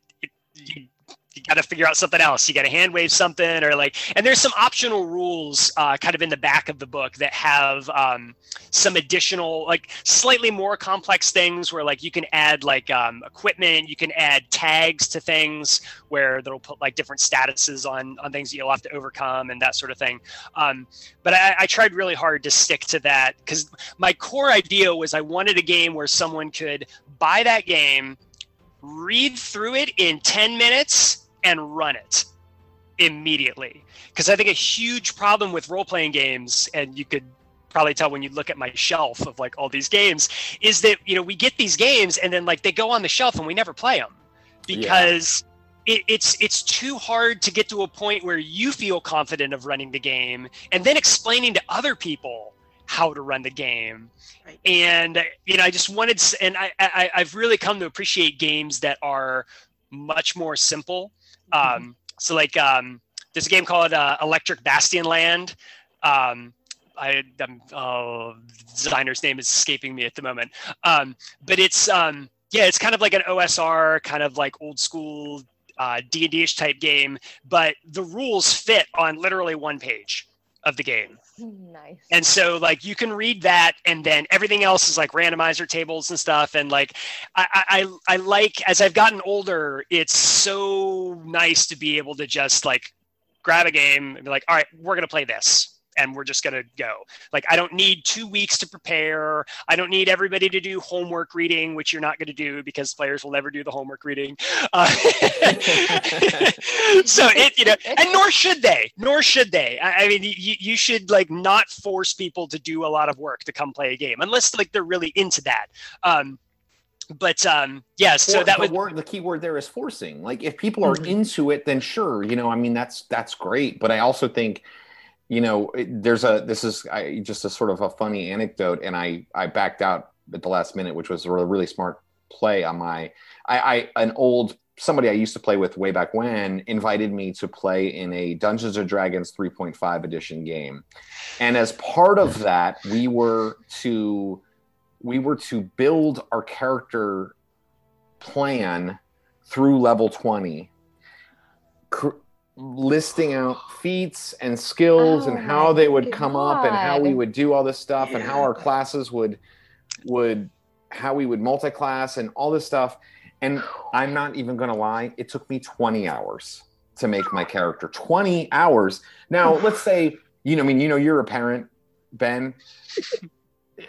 Got to figure out something else. You got to hand wave something or like, and there's some optional rules uh, kind of in the back of the book that have um, some additional, like slightly more complex things where like you can add like um, equipment, you can add tags to things where that'll put like different statuses on on things that you'll have to overcome and that sort of thing. Um, but I, I tried really hard to stick to that because my core idea was I wanted a game where someone could buy that game read through it in 10 minutes and run it immediately. Because I think a huge problem with role playing games, and you could probably tell when you look at my shelf of like all these games, is that you know we get these games and then like they go on the shelf and we never play them because. Yeah. It, it's it's too hard to get to a point where you feel confident of running the game and then explaining to other people how to run the game right. and you know i just wanted and I, I i've really come to appreciate games that are much more simple. Um, so like um, there's a game called uh, Electric Bastion Land. Um, I um, oh, designer's name is escaping me at the moment. Um, but it's um, yeah, it's kind of like an OSR, kind of like old school uh, D&D-ish type game, but the rules fit on literally one page. Of the game. Nice. And so like you can read that and then everything else is like randomizer tables and stuff. And like I, I I like as I've gotten older, it's so nice to be able to just like grab a game and be like, all right, we're gonna play this and we're just going to go. Like, I don't need two weeks to prepare. I don't need everybody to do homework reading, which you're not going to do because players will never do the homework reading. Uh, so it, you know, and nor should they, nor should they. I, I mean, you, you should like not force people to do a lot of work to come play a game unless like they're really into that. Um, but um yeah so For- that the would word the key word there is forcing like if people are Mhm. into it then sure you know i mean that's that's great but i also think you know there's a this is I, just a sort of a funny anecdote and i i backed out at the last minute which was a really, smart play on my I, I an old somebody i used to play with way back when invited me to play in a dungeons and dragons 3.5 edition game. And as part of that we were to we were to build our character plan through level 20 cr- listing out feats and skills and Oh how they would come up and how we would do all this stuff and how our classes would would how we would multi-class and all this stuff. And i'm not even going to lie it took me 20 hours to make my character. 20 hours. Now let's say you know i mean you know you're a parent ben.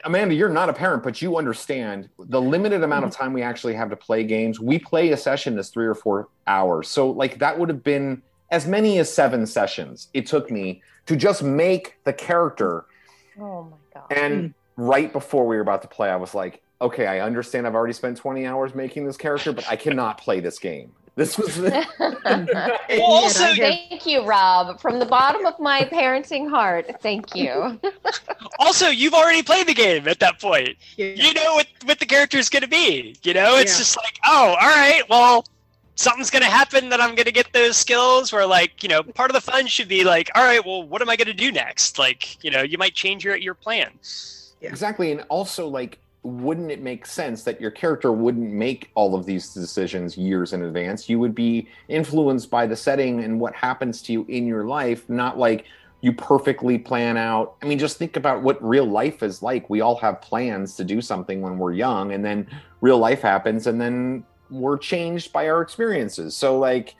Amanda, you're not a parent, but you understand the limited amount of mm-hmm. time we actually have to play games. We play a session is three or four hours. So, like, that would have been as many as seven sessions it took me to just make the character. oh my god. And hmm. right before we were about to play, I was like, okay, I understand I've already spent 20 hours making this character, but I cannot play this game. This was And yet also- thank you, Rob. From the bottom of my parenting heart, thank you. also you've already played the game at that point yeah. you know what what the character is going to be you know it's Yeah. just like oh all right well something's going to happen that i'm going to get those skills where like you know part of the fun should be like all right well what am i going to do next like you know you might change your your plan Yeah. Exactly. And also, like, wouldn't it make sense that your character wouldn't make all of these decisions years in advance? You would be influenced by the setting and what happens to you in your life, not like you perfectly plan out. I mean, just think about what real life is like. We all have plans to do something when we're young, and then real life happens, and then we're changed by our experiences. So, like,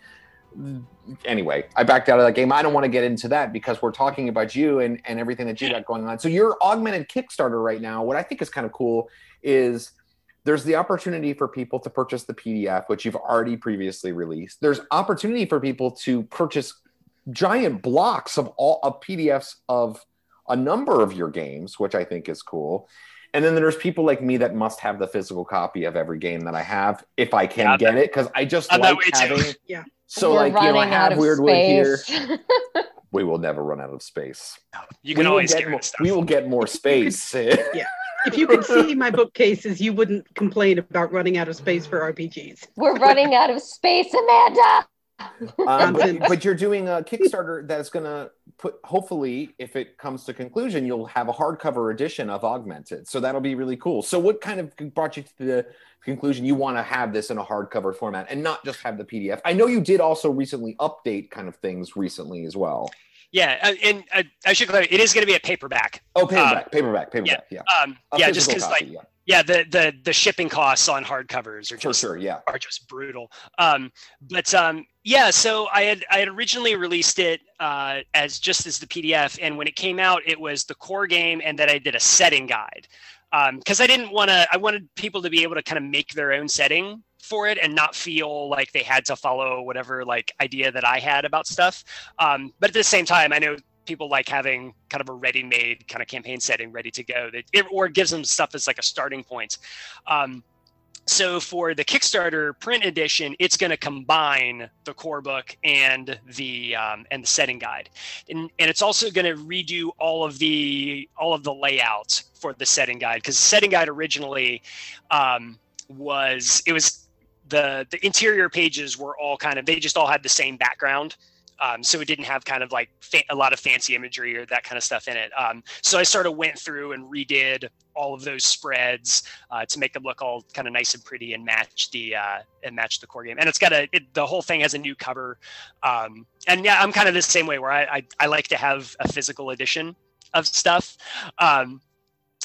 anyway, I backed out of that game. I don't want to get into that because we're talking about you and, and everything that you got going on. So your augmented Kickstarter right now, what I think is kind of cool is there's the opportunity for people to purchase the PDF, which you've already previously released. There's opportunity for people to purchase giant blocks of all of PDFs of a number of your games, which I think is cool. And then there's people like me that must have the physical copy of every game that I have if I can Yeah, I'm get it because I just I'm like way too. having. Yeah. So We're like you know, I have of Weirdwood here. We will never run out of space. you can will always get get more, stuff we will get more space. yeah. If you could see my bookcases, you wouldn't complain about running out of space for RPGs. We're running out of space, Amanda. Um, but, but you're doing a Kickstarter that's going to put, hopefully, if it comes to conclusion, you'll have a hardcover edition of Augmented. So that'll be really cool. So, what kind of brought you to the conclusion you want to have this in a hardcover format and not just have the PDF? I know you did also recently update kind of things recently as well. yeah uh, and uh, i should clarify it is going to be a paperback Oh, paperback, paperback, paperback. Yeah. um yeah just because like yeah. Yeah the the the shipping costs on hardcovers are for just sure. Yeah. are just brutal. Um, but um, yeah, so I had I had originally released it uh, as just as the PDF, and when it came out, it was the core game, and then I did a setting guide because I didn't want to. I wanted people to be able to kind of make their own setting for it and not feel like they had to follow whatever like idea that I had about stuff. Um, but at the same time, I know people like having kind of a ready-made kind of campaign setting ready to go that it, or gives them stuff as like a starting point um, so for the Kickstarter print edition, it's going to combine the core book and the um, and the setting guide, and and it's also going to redo all of the all of the layout for the setting guide because the setting guide originally um, was it was the the interior pages were all kind of they just all had the same background. Um, so it didn't have kind of like fa- a lot of fancy imagery or that kind of stuff in it. Um, so I sort of went through and redid all of those spreads uh, to make them look all kind of nice and pretty and match the uh, and match the core game. And it's got a it, the whole thing has a new cover. Um, and yeah, I'm kind of the same way where I, I, I like to have a physical edition of stuff. Um,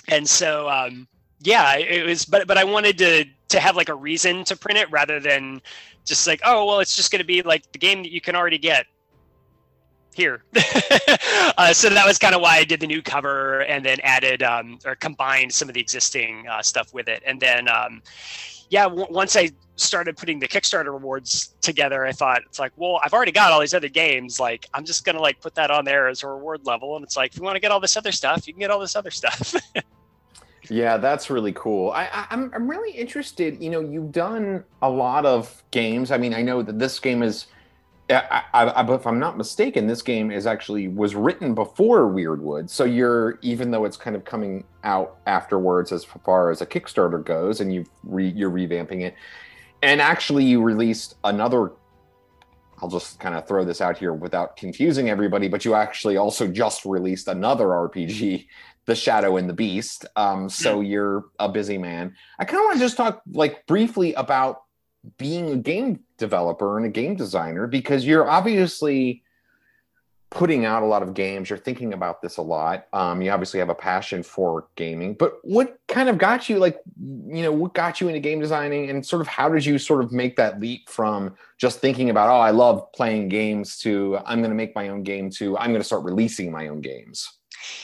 and so um, yeah, it was but but I wanted to to have like a reason to print it rather than just like oh well it's just going to be like the game that you can already get here. uh, so that was kind of why I did the new cover and then added um, or combined some of the existing uh, stuff with it. And then, um, yeah, w- once I started putting the Kickstarter rewards together, I thought it's like, well, I've already got all these other games. Like, I'm just gonna like put that on there as a reward level. And it's like, if you want to get all this other stuff, you can get all this other stuff. yeah, that's really cool. I, I, I'm I'm really interested. You know, you've done a lot of games. I mean, I know that this game is I, I, I, if I'm not mistaken, this game is actually was written before Weirdwood. So you're even though it's kind of coming out afterwards as far as a Kickstarter goes, and you re, you're revamping it, and actually you released another. I'll just kind of throw this out here without confusing everybody, but you actually also just released another RPG, The Shadow and the Beast. Um, so you're a busy man. I kind of want to just talk like briefly about being a game developer and a game designer because you're obviously putting out a lot of games. You're thinking about this a lot. Um, you obviously have a passion for gaming but what kind of got you like you know what got you into game designing? And sort of how did you sort of make that leap from just thinking about oh i love playing games to i'm going to make my own game to i'm going to start releasing my own games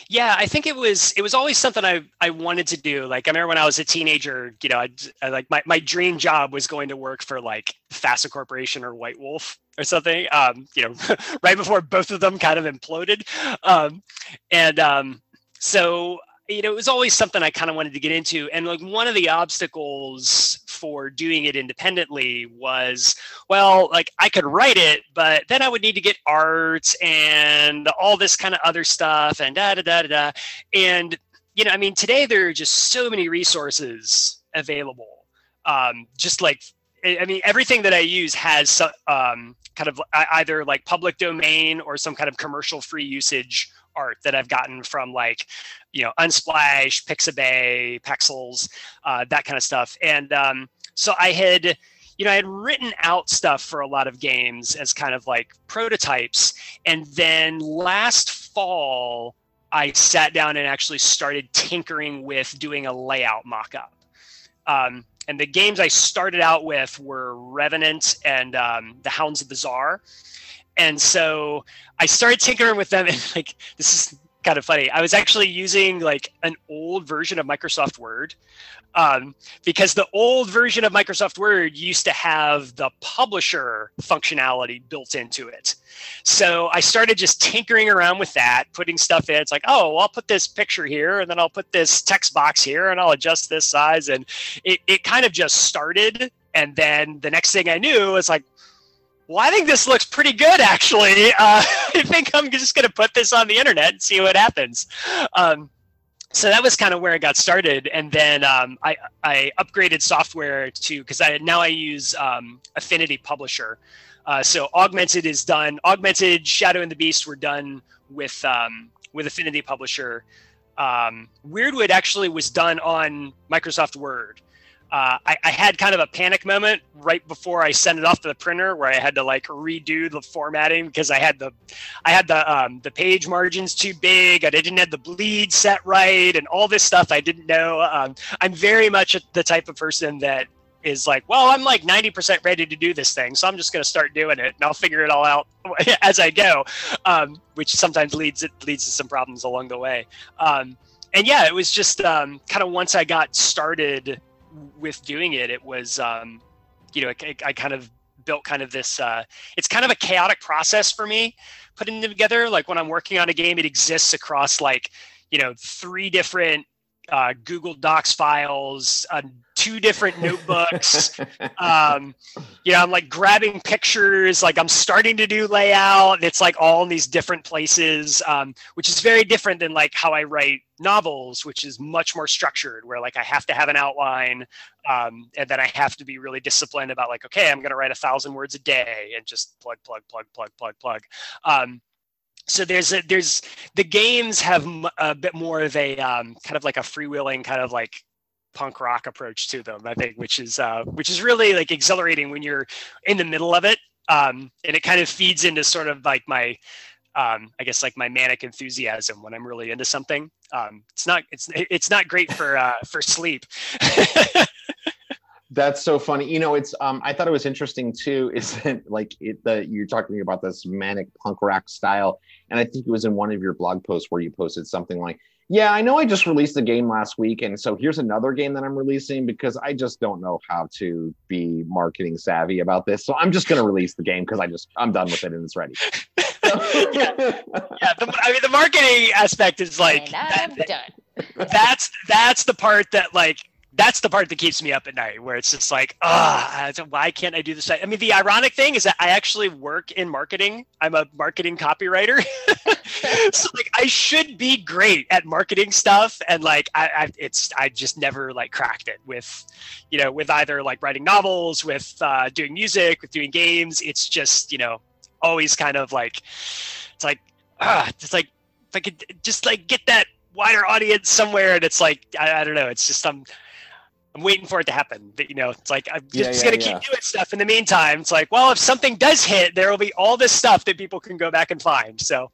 yeah, I think it was it was always something I I wanted to do. Like I remember when I was a teenager, you know, I, I like my, my dream job was going to work for like FASA Corporation or White Wolf or something. Um, you know, right before both of them kind of imploded. Um, and um, so you know, it was always something I kind of wanted to get into. And like one of the obstacles for doing it independently was, well, like I could write it, but then I would need to get art and all this kind of other stuff and da da da da da. And, you know, I mean, today there are just so many resources available. Um, just like, I mean, everything that I use has um, kind of either like public domain or some kind of commercial free usage art that I've gotten from like, you know, Unsplash, Pixabay, Pexels, uh, that kind of stuff. And um, so I had, you know, I had written out stuff for a lot of games as kind of like prototypes. And then last fall, I sat down and actually started tinkering with doing a layout mockup. Um, and the games I started out with were Revenant and um, The Hounds of the Tsar and so I started tinkering with them, and like this is kind of funny. I was actually using like an old version of Microsoft Word um, because the old version of Microsoft Word used to have the publisher functionality built into it. So I started just tinkering around with that, putting stuff in. It's like, oh, well, I'll put this picture here, and then I'll put this text box here, and I'll adjust this size, and it it kind of just started. And then the next thing I knew, it's like, well, I think this looks pretty good, actually. Uh, I think I'm just going to put this on the internet and see what happens. Um, so that was kind of where it got started, and then um, I, I upgraded software to because I now I use um, Affinity Publisher. Uh, so Augmented is done. Augmented, Shadow and the Beast were done with um, with Affinity Publisher. Um, Weirdwood actually was done on Microsoft Word uh, I, I, had kind of a panic moment right before I sent it off to the printer where I had to like redo the formatting because I had the I had the um, the page margins too big I didn't have the bleed set right and all this stuff I didn't know. Um, I'm very much the type of person that is like, well, I'm like 90% ready to do this thing, so I'm just going to start doing it and I'll figure it all out as I go, um, which sometimes leads it leads to some problems along the way. Um, and yeah, it was just um, kind of once I got started with doing it, it was, um, you know, I, I kind of built kind of this uh, it's kind of a chaotic process for me putting them together. Like when i'm working on a game it exists across like you know three different uh, Google Docs files, uh, two different notebooks. um, you know, I'm like grabbing pictures, like I'm starting to do layout. And it's like all in these different places, um, which is very different than like how I write novels, which is much more structured, where like I have to have an outline, um, and then I have to be really disciplined about like, okay, I'm going to write a thousand words a day and just plug, plug, plug, plug, plug, plug. Um, so there's a, there's the games have a bit more of a um, kind of like a freewheeling kind of like punk rock approach to them i think which is uh, which is really like exhilarating when you're in the middle of it um, and it kind of feeds into sort of like my um, I guess like my manic enthusiasm when I'm really into something. Um, it's not it's it's not great for uh, for sleep. That's so funny. You know, it's um I thought it was interesting too, is that like it you're talking about this manic punk rock style. And I think it was in one of your blog posts where you posted something like, Yeah, I know I just released a game last week, and so here's another game that I'm releasing because I just don't know how to be marketing savvy about this. So I'm just gonna release the game because I just I'm done with it and it's ready. yeah, yeah the, I mean the marketing aspect is like and I'm that, done. That's that's the part that like that's the part that keeps me up at night where it's just like ah why can't i do this? I mean the ironic thing is that i actually work in marketing. I'm a marketing copywriter. So like i should be great at marketing stuff and like I, I, it's i just never like cracked it with you know with either like writing novels with uh, doing music with doing games. It's just you know always kind of like it's like ah it's like if i could just like get that wider audience somewhere and it's like I, I don't know it's just i'm I'm waiting for it to happen. But you know, it's like I'm just, yeah, just gonna yeah. keep doing stuff. In the meantime, it's like, well, if something does hit, there will be all this stuff that people can go back and find. So,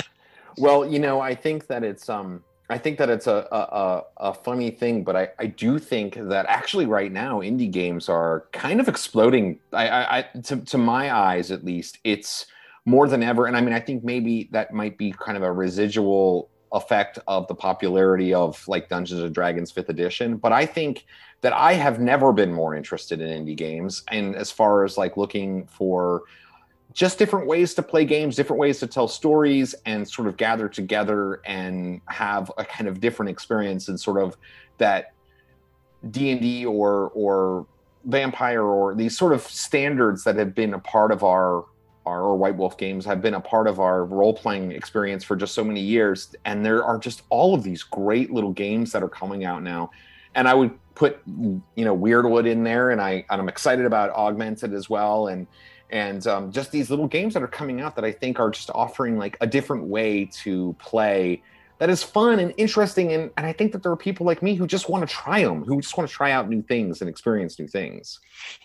well, you know, I think that it's um, I think that it's a a, a funny thing, but I I do think that actually right now indie games are kind of exploding. I I, I to to my eyes at least, it's more than ever. And I mean, I think maybe that might be kind of a residual effect of the popularity of like Dungeons and Dragons 5th edition, but I think that I have never been more interested in indie games and as far as like looking for just different ways to play games, different ways to tell stories and sort of gather together and have a kind of different experience and sort of that D&D or or vampire or these sort of standards that have been a part of our our or White Wolf games have been a part of our role playing experience for just so many years. And there are just all of these great little games that are coming out now. And I would put you know Weirdwood in there, and I and I'm excited about Augmented as well, and and um, just these little games that are coming out that I think are just offering like a different way to play that is fun and interesting and, and i think that there are people like me who just want to try them who just want to try out new things and experience new things.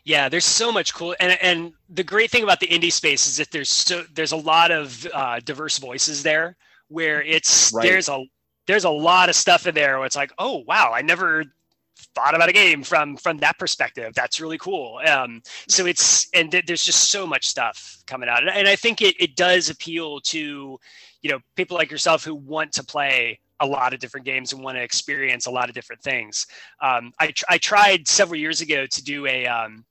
Yeah there's so much cool and and the great thing about the indie space is that there's so there's a lot of uh, diverse voices there where it's right. there's a there's a lot of stuff in there where it's like oh wow i never thought about a game from from that perspective. That's really cool. Um, so it's and th- there's just so much stuff coming out and, and i think it, it does appeal to you know people like yourself who want to play a lot of different games and want to experience a lot of different things. Um, I, tr- I tried several years ago to do a um,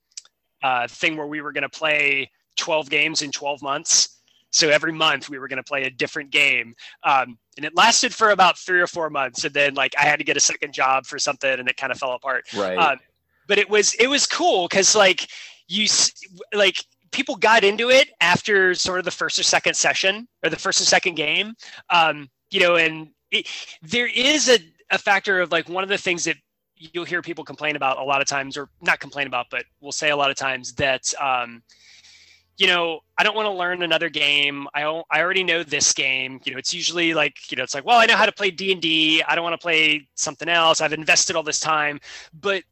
uh, thing where we were going to play 12 games in 12 months. So every month we were going to play a different game. Um, and it lasted for about three or four months. And then like I had to get a second job for something and it kind of fell apart. Right. Um, but it was, it was cool. Cause like you like people got into it after sort of the first or second session or the first or second game. Um, you know, and it, there is a, a factor of like one of the things that you'll hear people complain about a lot of times, or not complain about, but we'll say a lot of times that, um, you know, I don't want to learn another game. I I already know this game. You know, it's usually like, you know, it's like, well, I know how to play D and D. I don't want to play something else. I've invested all this time, but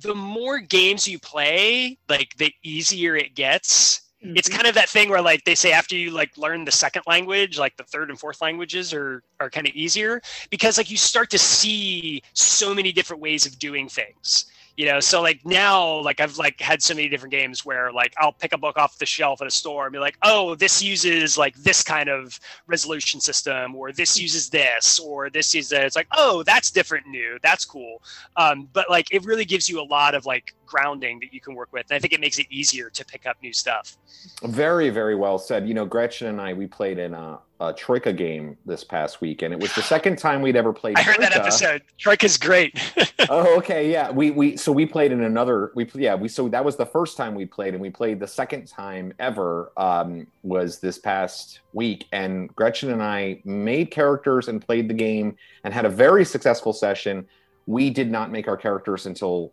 the more games you play, like the easier it gets. Mm-hmm. It's kind of that thing where like they say after you like learn the second language, like the third and fourth languages are are kind of easier because like you start to see so many different ways of doing things you know so like now like i've like had so many different games where like i'll pick a book off the shelf at a store and be like oh this uses like this kind of resolution system or this uses this or this is it's like oh that's different new. That's cool. Um, but like it really gives you a lot of like grounding that you can work with and i think it makes it easier to pick up new stuff. Very very well said. You know gretchen and i we played in a a Troika game this past week, and it was the second time we'd ever played. I heard Troika. that episode. Troika's great. oh, okay, yeah. We we so we played in another. We yeah we so that was the first time we played, and we played the second time ever um, was this past week, and Gretchen and I made characters and played the game and had a very successful session. We did not make our characters until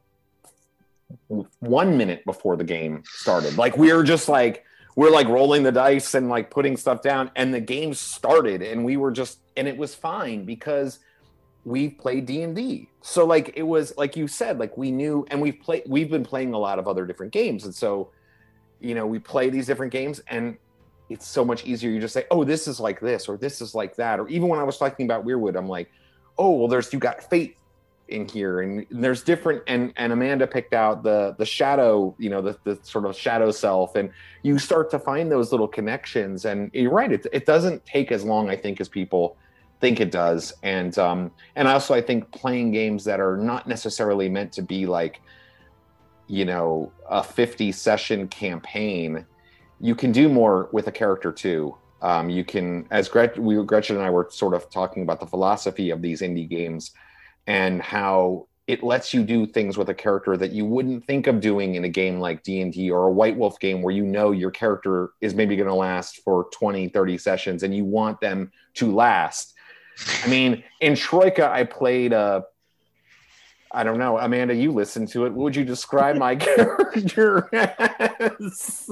one minute before the game started. Like we were just like we're like rolling the dice and like putting stuff down and the game started and we were just and it was fine because we played D&D. So like it was like you said like we knew and we've played we've been playing a lot of other different games and so you know we play these different games and it's so much easier you just say oh this is like this or this is like that or even when I was talking about Weirdwood I'm like oh well there's you got fate in here. And there's different and and amanda picked out the the shadow you know the, the sort of shadow self. And you start to find those little connections. And you're right it, it doesn't take as long i think as people think it does. And um and also i think playing games that are not necessarily meant to be like you know a 50 session campaign you can do more with a character too. Um, you can as Gretchen, we, Gretchen and i were sort of talking about the philosophy of these indie games and how it lets you do things with a character that you wouldn't think of doing in a game like D&D or a White Wolf game where you know your character is maybe going to last for 20 30 sessions and you want them to last. I mean, in Troika I played a I don't know, Amanda, you listened to it. What would you describe my character as?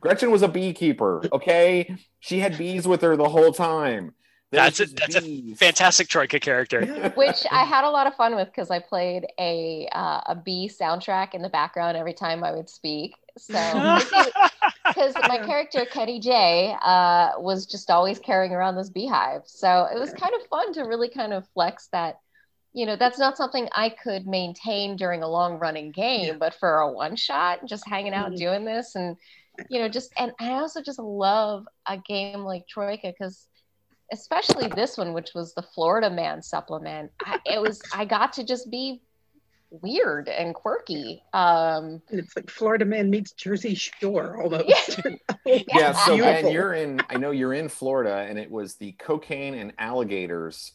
Gretchen was a beekeeper, okay? She had bees with her the whole time. That's a, that's a fantastic Troika character. Which I had a lot of fun with because I played a uh, a bee soundtrack in the background every time I would speak. So because my character Kenny J uh, was just always carrying around this beehive, so it was kind of fun to really kind of flex that. You know, that's not something I could maintain during a long running game, yeah. but for a one shot, just hanging out mm-hmm. doing this and you know, just and I also just love a game like Troika because especially this one, which was the Florida Man supplement. I, it was I got to just be weird and quirky. Um, it's like Florida Man meets Jersey Shore almost. Yeah, yeah so Ben, you're in. I know you're in Florida, and it was the cocaine and alligators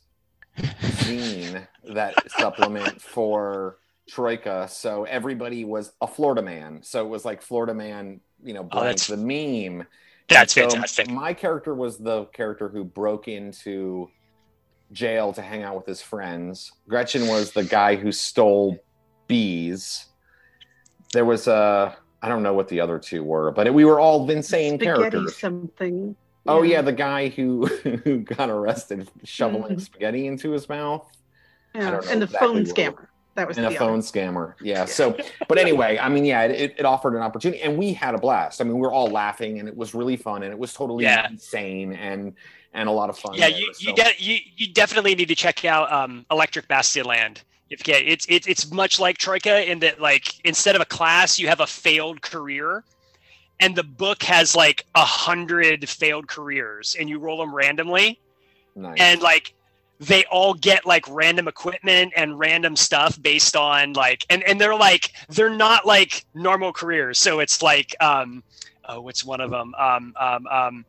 zine that supplement for Troika. So everybody was a Florida man. So it was like Florida Man, you know, oh, the meme that's so fantastic. My character was the character who broke into jail to hang out with his friends. Gretchen was the guy who stole bees. There was a I don't know what the other two were, but we were all insane Spaghetti characters. Something. Oh yeah, the guy who who got arrested shoveling mm. spaghetti into his mouth. Yeah, and the exactly phone scammer that was and a phone other. scammer. Yeah. yeah. So, but anyway, I mean, yeah, it, it offered an opportunity, and we had a blast. I mean, we were all laughing, and it was really fun, and it was totally yeah. insane and and a lot of fun. Yeah, there, you so. you, de- you you definitely need to check out um, Electric Bastion Land. If yeah, it's it's it's much like Troika in that like instead of a class, you have a failed career. And the book has like a hundred failed careers, and you roll them randomly. Nice. And like they all get like random equipment and random stuff based on like and and they're like they're not like normal careers. So it's like um oh what's one of them um um um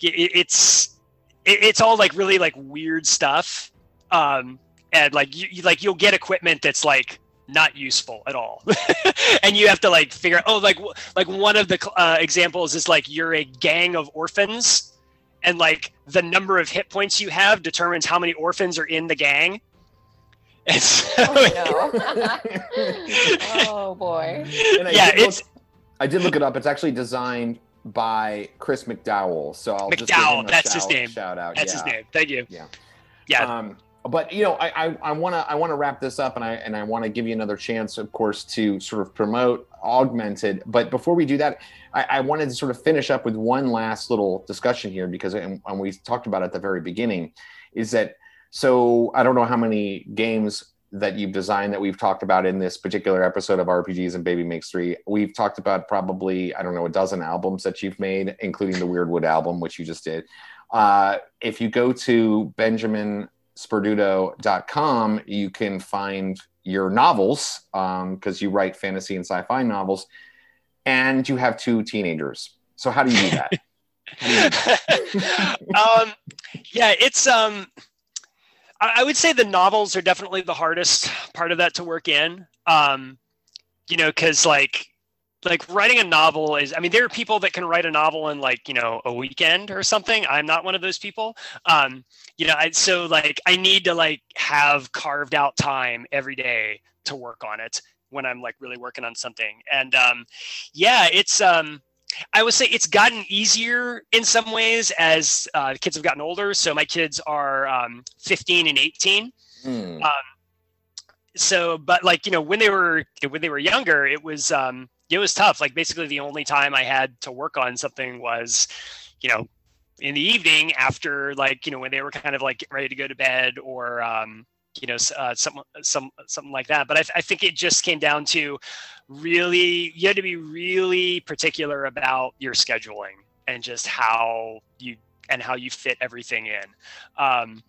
it, it's it, it's all like really like weird stuff. Um and like you, you like you'll get equipment that's like not useful at all. And you have to like figure out oh like like one of the uh, examples is like you're a gang of orphans and like the number of hit points you have determines how many orphans are in the gang. So, oh, no. oh boy. yeah, it's. Look, I did look it up. It's actually designed by Chris McDowell. So I'll McDowell, that's shout, his name. Shout out. That's yeah. his name. Thank you. Yeah. Yeah. Um, but you know, I I want to I want to wrap this up, and I and I want to give you another chance, of course, to sort of promote Augmented. But before we do that, I, I wanted to sort of finish up with one last little discussion here because, and, and we talked about at the very beginning, is that so I don't know how many games that you've designed that we've talked about in this particular episode of RPGs and Baby Makes Three. We've talked about probably, I don't know, a dozen albums that you've made, including the Weirdwood album, which you just did. Uh, if you go to benjaminsperduto.com, you can find your novels because um, you write fantasy and sci-fi novels, and you have two teenagers. So how do you do that? um, yeah, it's um, I, I, would say the novels are definitely the hardest part of that to work in. Um, you know, because like like writing a novel is i mean there are people that can write a novel in like you know a weekend or something i'm not one of those people um you know I, so like i need to like have carved out time every day to work on it when i'm like really working on something and um yeah it's um I would say it's gotten easier in some ways as uh, the kids have gotten older. So my kids are um, 15 and 18. Hmm. Um, so, but like you know, when they were when they were younger, it was um, it was tough. Like basically, the only time I had to work on something was, you know, in the evening after like you know when they were kind of like ready to go to bed or um, you know uh, some some something like that. But I, I think it just came down to really you had to be really particular about your scheduling and just how you and how you fit everything in. Um,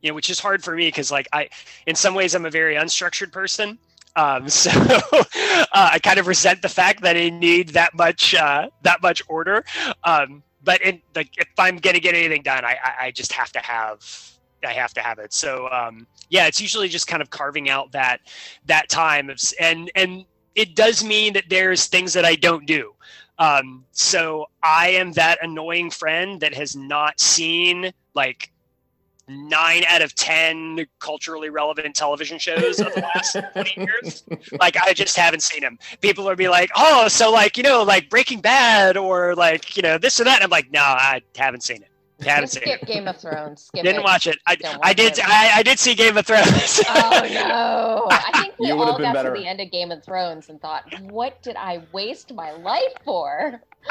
you know, which is hard for me because like I, in some ways, I'm a very unstructured person. Um, so uh, I kind of resent the fact that I need that much uh, that much order. Um, but in, like if I'm gonna get anything done, I, I, I just have to have I have to have it. So um, yeah, it's usually just kind of carving out that that time, of, and and it does mean that there's things that I don't do. Um, so I am that annoying friend that has not seen like nine out of ten culturally relevant television shows of the last 20 years like i just haven't seen them people would be like oh so like you know like breaking bad or like you know this or that and i'm like no i haven't seen it haven't seen Skip it Game of Thrones. Skip didn't it. watch it i, Don't I did it. I, I did see game of thrones Oh no! I think we You would've all been got better. to the end of Game of Thrones and thought, "What did I waste my life for?"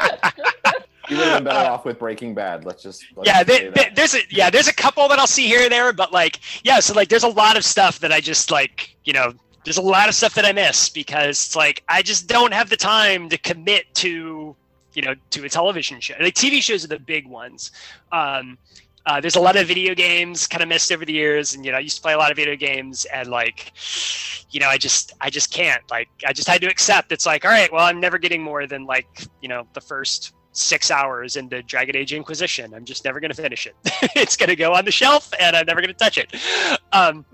You would have been better Uh, off with Breaking Bad. Let's just let's yeah there's a yeah there's a couple that i'll see here and there but like yeah so like there's a lot of stuff that i just like you know there's a lot of stuff that i miss because it's like i just don't have the time to commit to you know to a television show. Like tv shows are the big ones. Um uh, there's a lot of video games kind of missed over the years and you know i used to play a lot of video games and like you know i just i just can't. Like i just had to accept. It's like all right well i'm never getting more than like you know the first six hours into Dragon Age Inquisition. I'm just never going to finish it. it's going to go on the shelf, and I'm never going to touch it, um,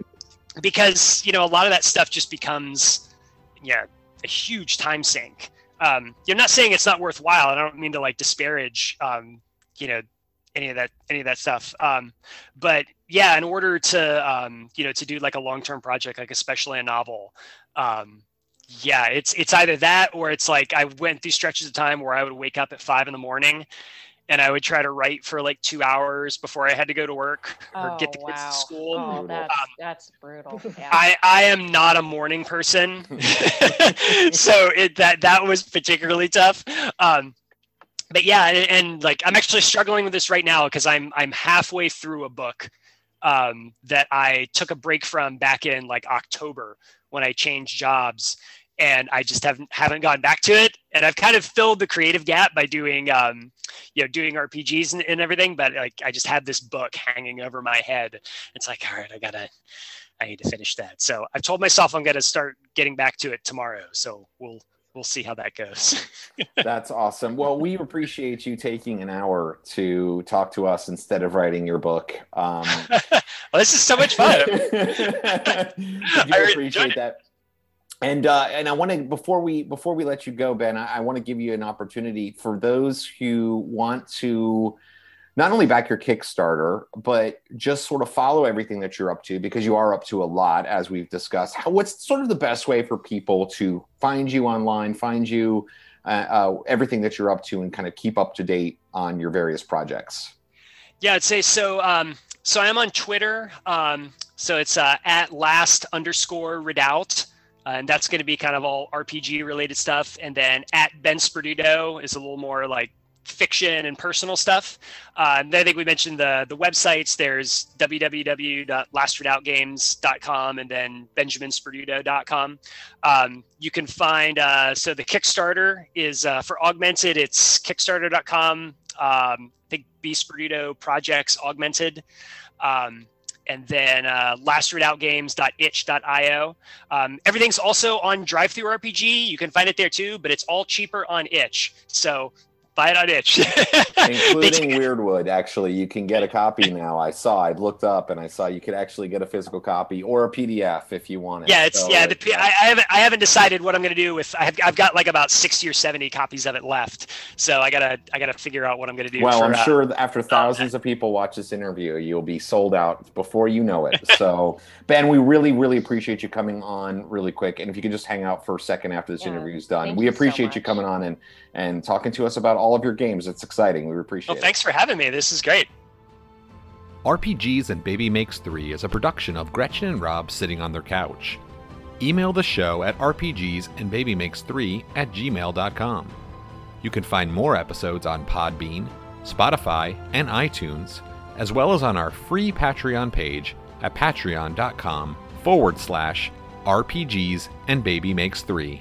because you know a lot of that stuff just becomes, yeah, a huge time sink. Um, you're not saying it's not worthwhile, I don't mean to like disparage, um, you know, any of that any of that stuff. Um, but yeah, in order to um, you know to do like a long term project, like especially a novel. Yeah it's it's either that or it's like i went through stretches of time where i would wake up at five in the morning and i would try to write for like two hours before i had to go to work or get the kids to school Oh, that's Um, that's brutal. Yeah. I, I am not a morning person, so it that that was particularly tough. Um, but yeah, and, and like I'm actually struggling with this right now because I'm I'm halfway through a book um, that I took a break from back in like October when I changed jobs, and I just haven't haven't gone back to it. And I've kind of filled the creative gap by doing um, you know doing RPGs and, and everything. But like I just had this book hanging over my head. It's like all right, I gotta I need to finish that. So I've told myself I'm going to start getting back to it tomorrow. So we'll we'll see how that goes. That's awesome. Well, we appreciate you taking an hour to talk to us instead of writing your book. Um, well, this is so much fun. I appreciate that. it. And uh, and I want to before we before we let you go, Ben, I, I want to give you an opportunity for those who want to not only back your Kickstarter, but just sort of follow everything that you're up to because you are up to a lot, as we've discussed. How, what's sort of the best way for people to find you online, find you, uh, uh, everything that you're up to, and kind of keep up to date on your various projects? yeah, I'd say so. Um, so I am on Twitter. Um, so it's uh, at last underscore redoubt. Uh, and that's going to be kind of all RPG related stuff. And then at Ben Sperduto is a little more like fiction and personal stuff. Uh, and I think we mentioned the the websites. There's www.lastredoubtgames.com and then benjaminsperduto.com. Um, you can find uh, so the Kickstarter is uh, for Augmented. It's kickstarter.com. Um, I think B Sperduto projects Augmented. Um, and then uh, lastredoubtgames.itch.io. Um, everything's also on DriveThruRPG. You can find it there too, but it's all cheaper on Itch. So buy it on Itch. Including Weirdwood. Actually, you can get a copy now. I saw. I looked up and I saw you could actually get a physical copy or a PDF if you want it. yeah, it's So yeah. The, it's, P- uh, I, I haven't I haven't decided what I'm gonna do with. I have, I've got like about sixty or seventy copies of it left. So I gotta I gotta figure out what I'm gonna do. well, for, I'm uh, sure that after thousands of people watch this interview, you'll be sold out before you know it. So, Ben, we really, really appreciate you coming on really quick. And if you could just hang out for a second after this Yeah, interview is done, we you so appreciate you coming on and and talking to us about all of your games. It's exciting. We appreciate well, thanks for having me. This is great. RPGs and Baby Makes 3 is a production of Gretchen and Rob sitting on their couch. Email the show at RPGs and Baby Makes 3 at gmail.com. You can find more episodes on Podbean, Spotify, and iTunes, as well as on our free Patreon page at patreon.com forward slash RPGs and Baby Makes 3.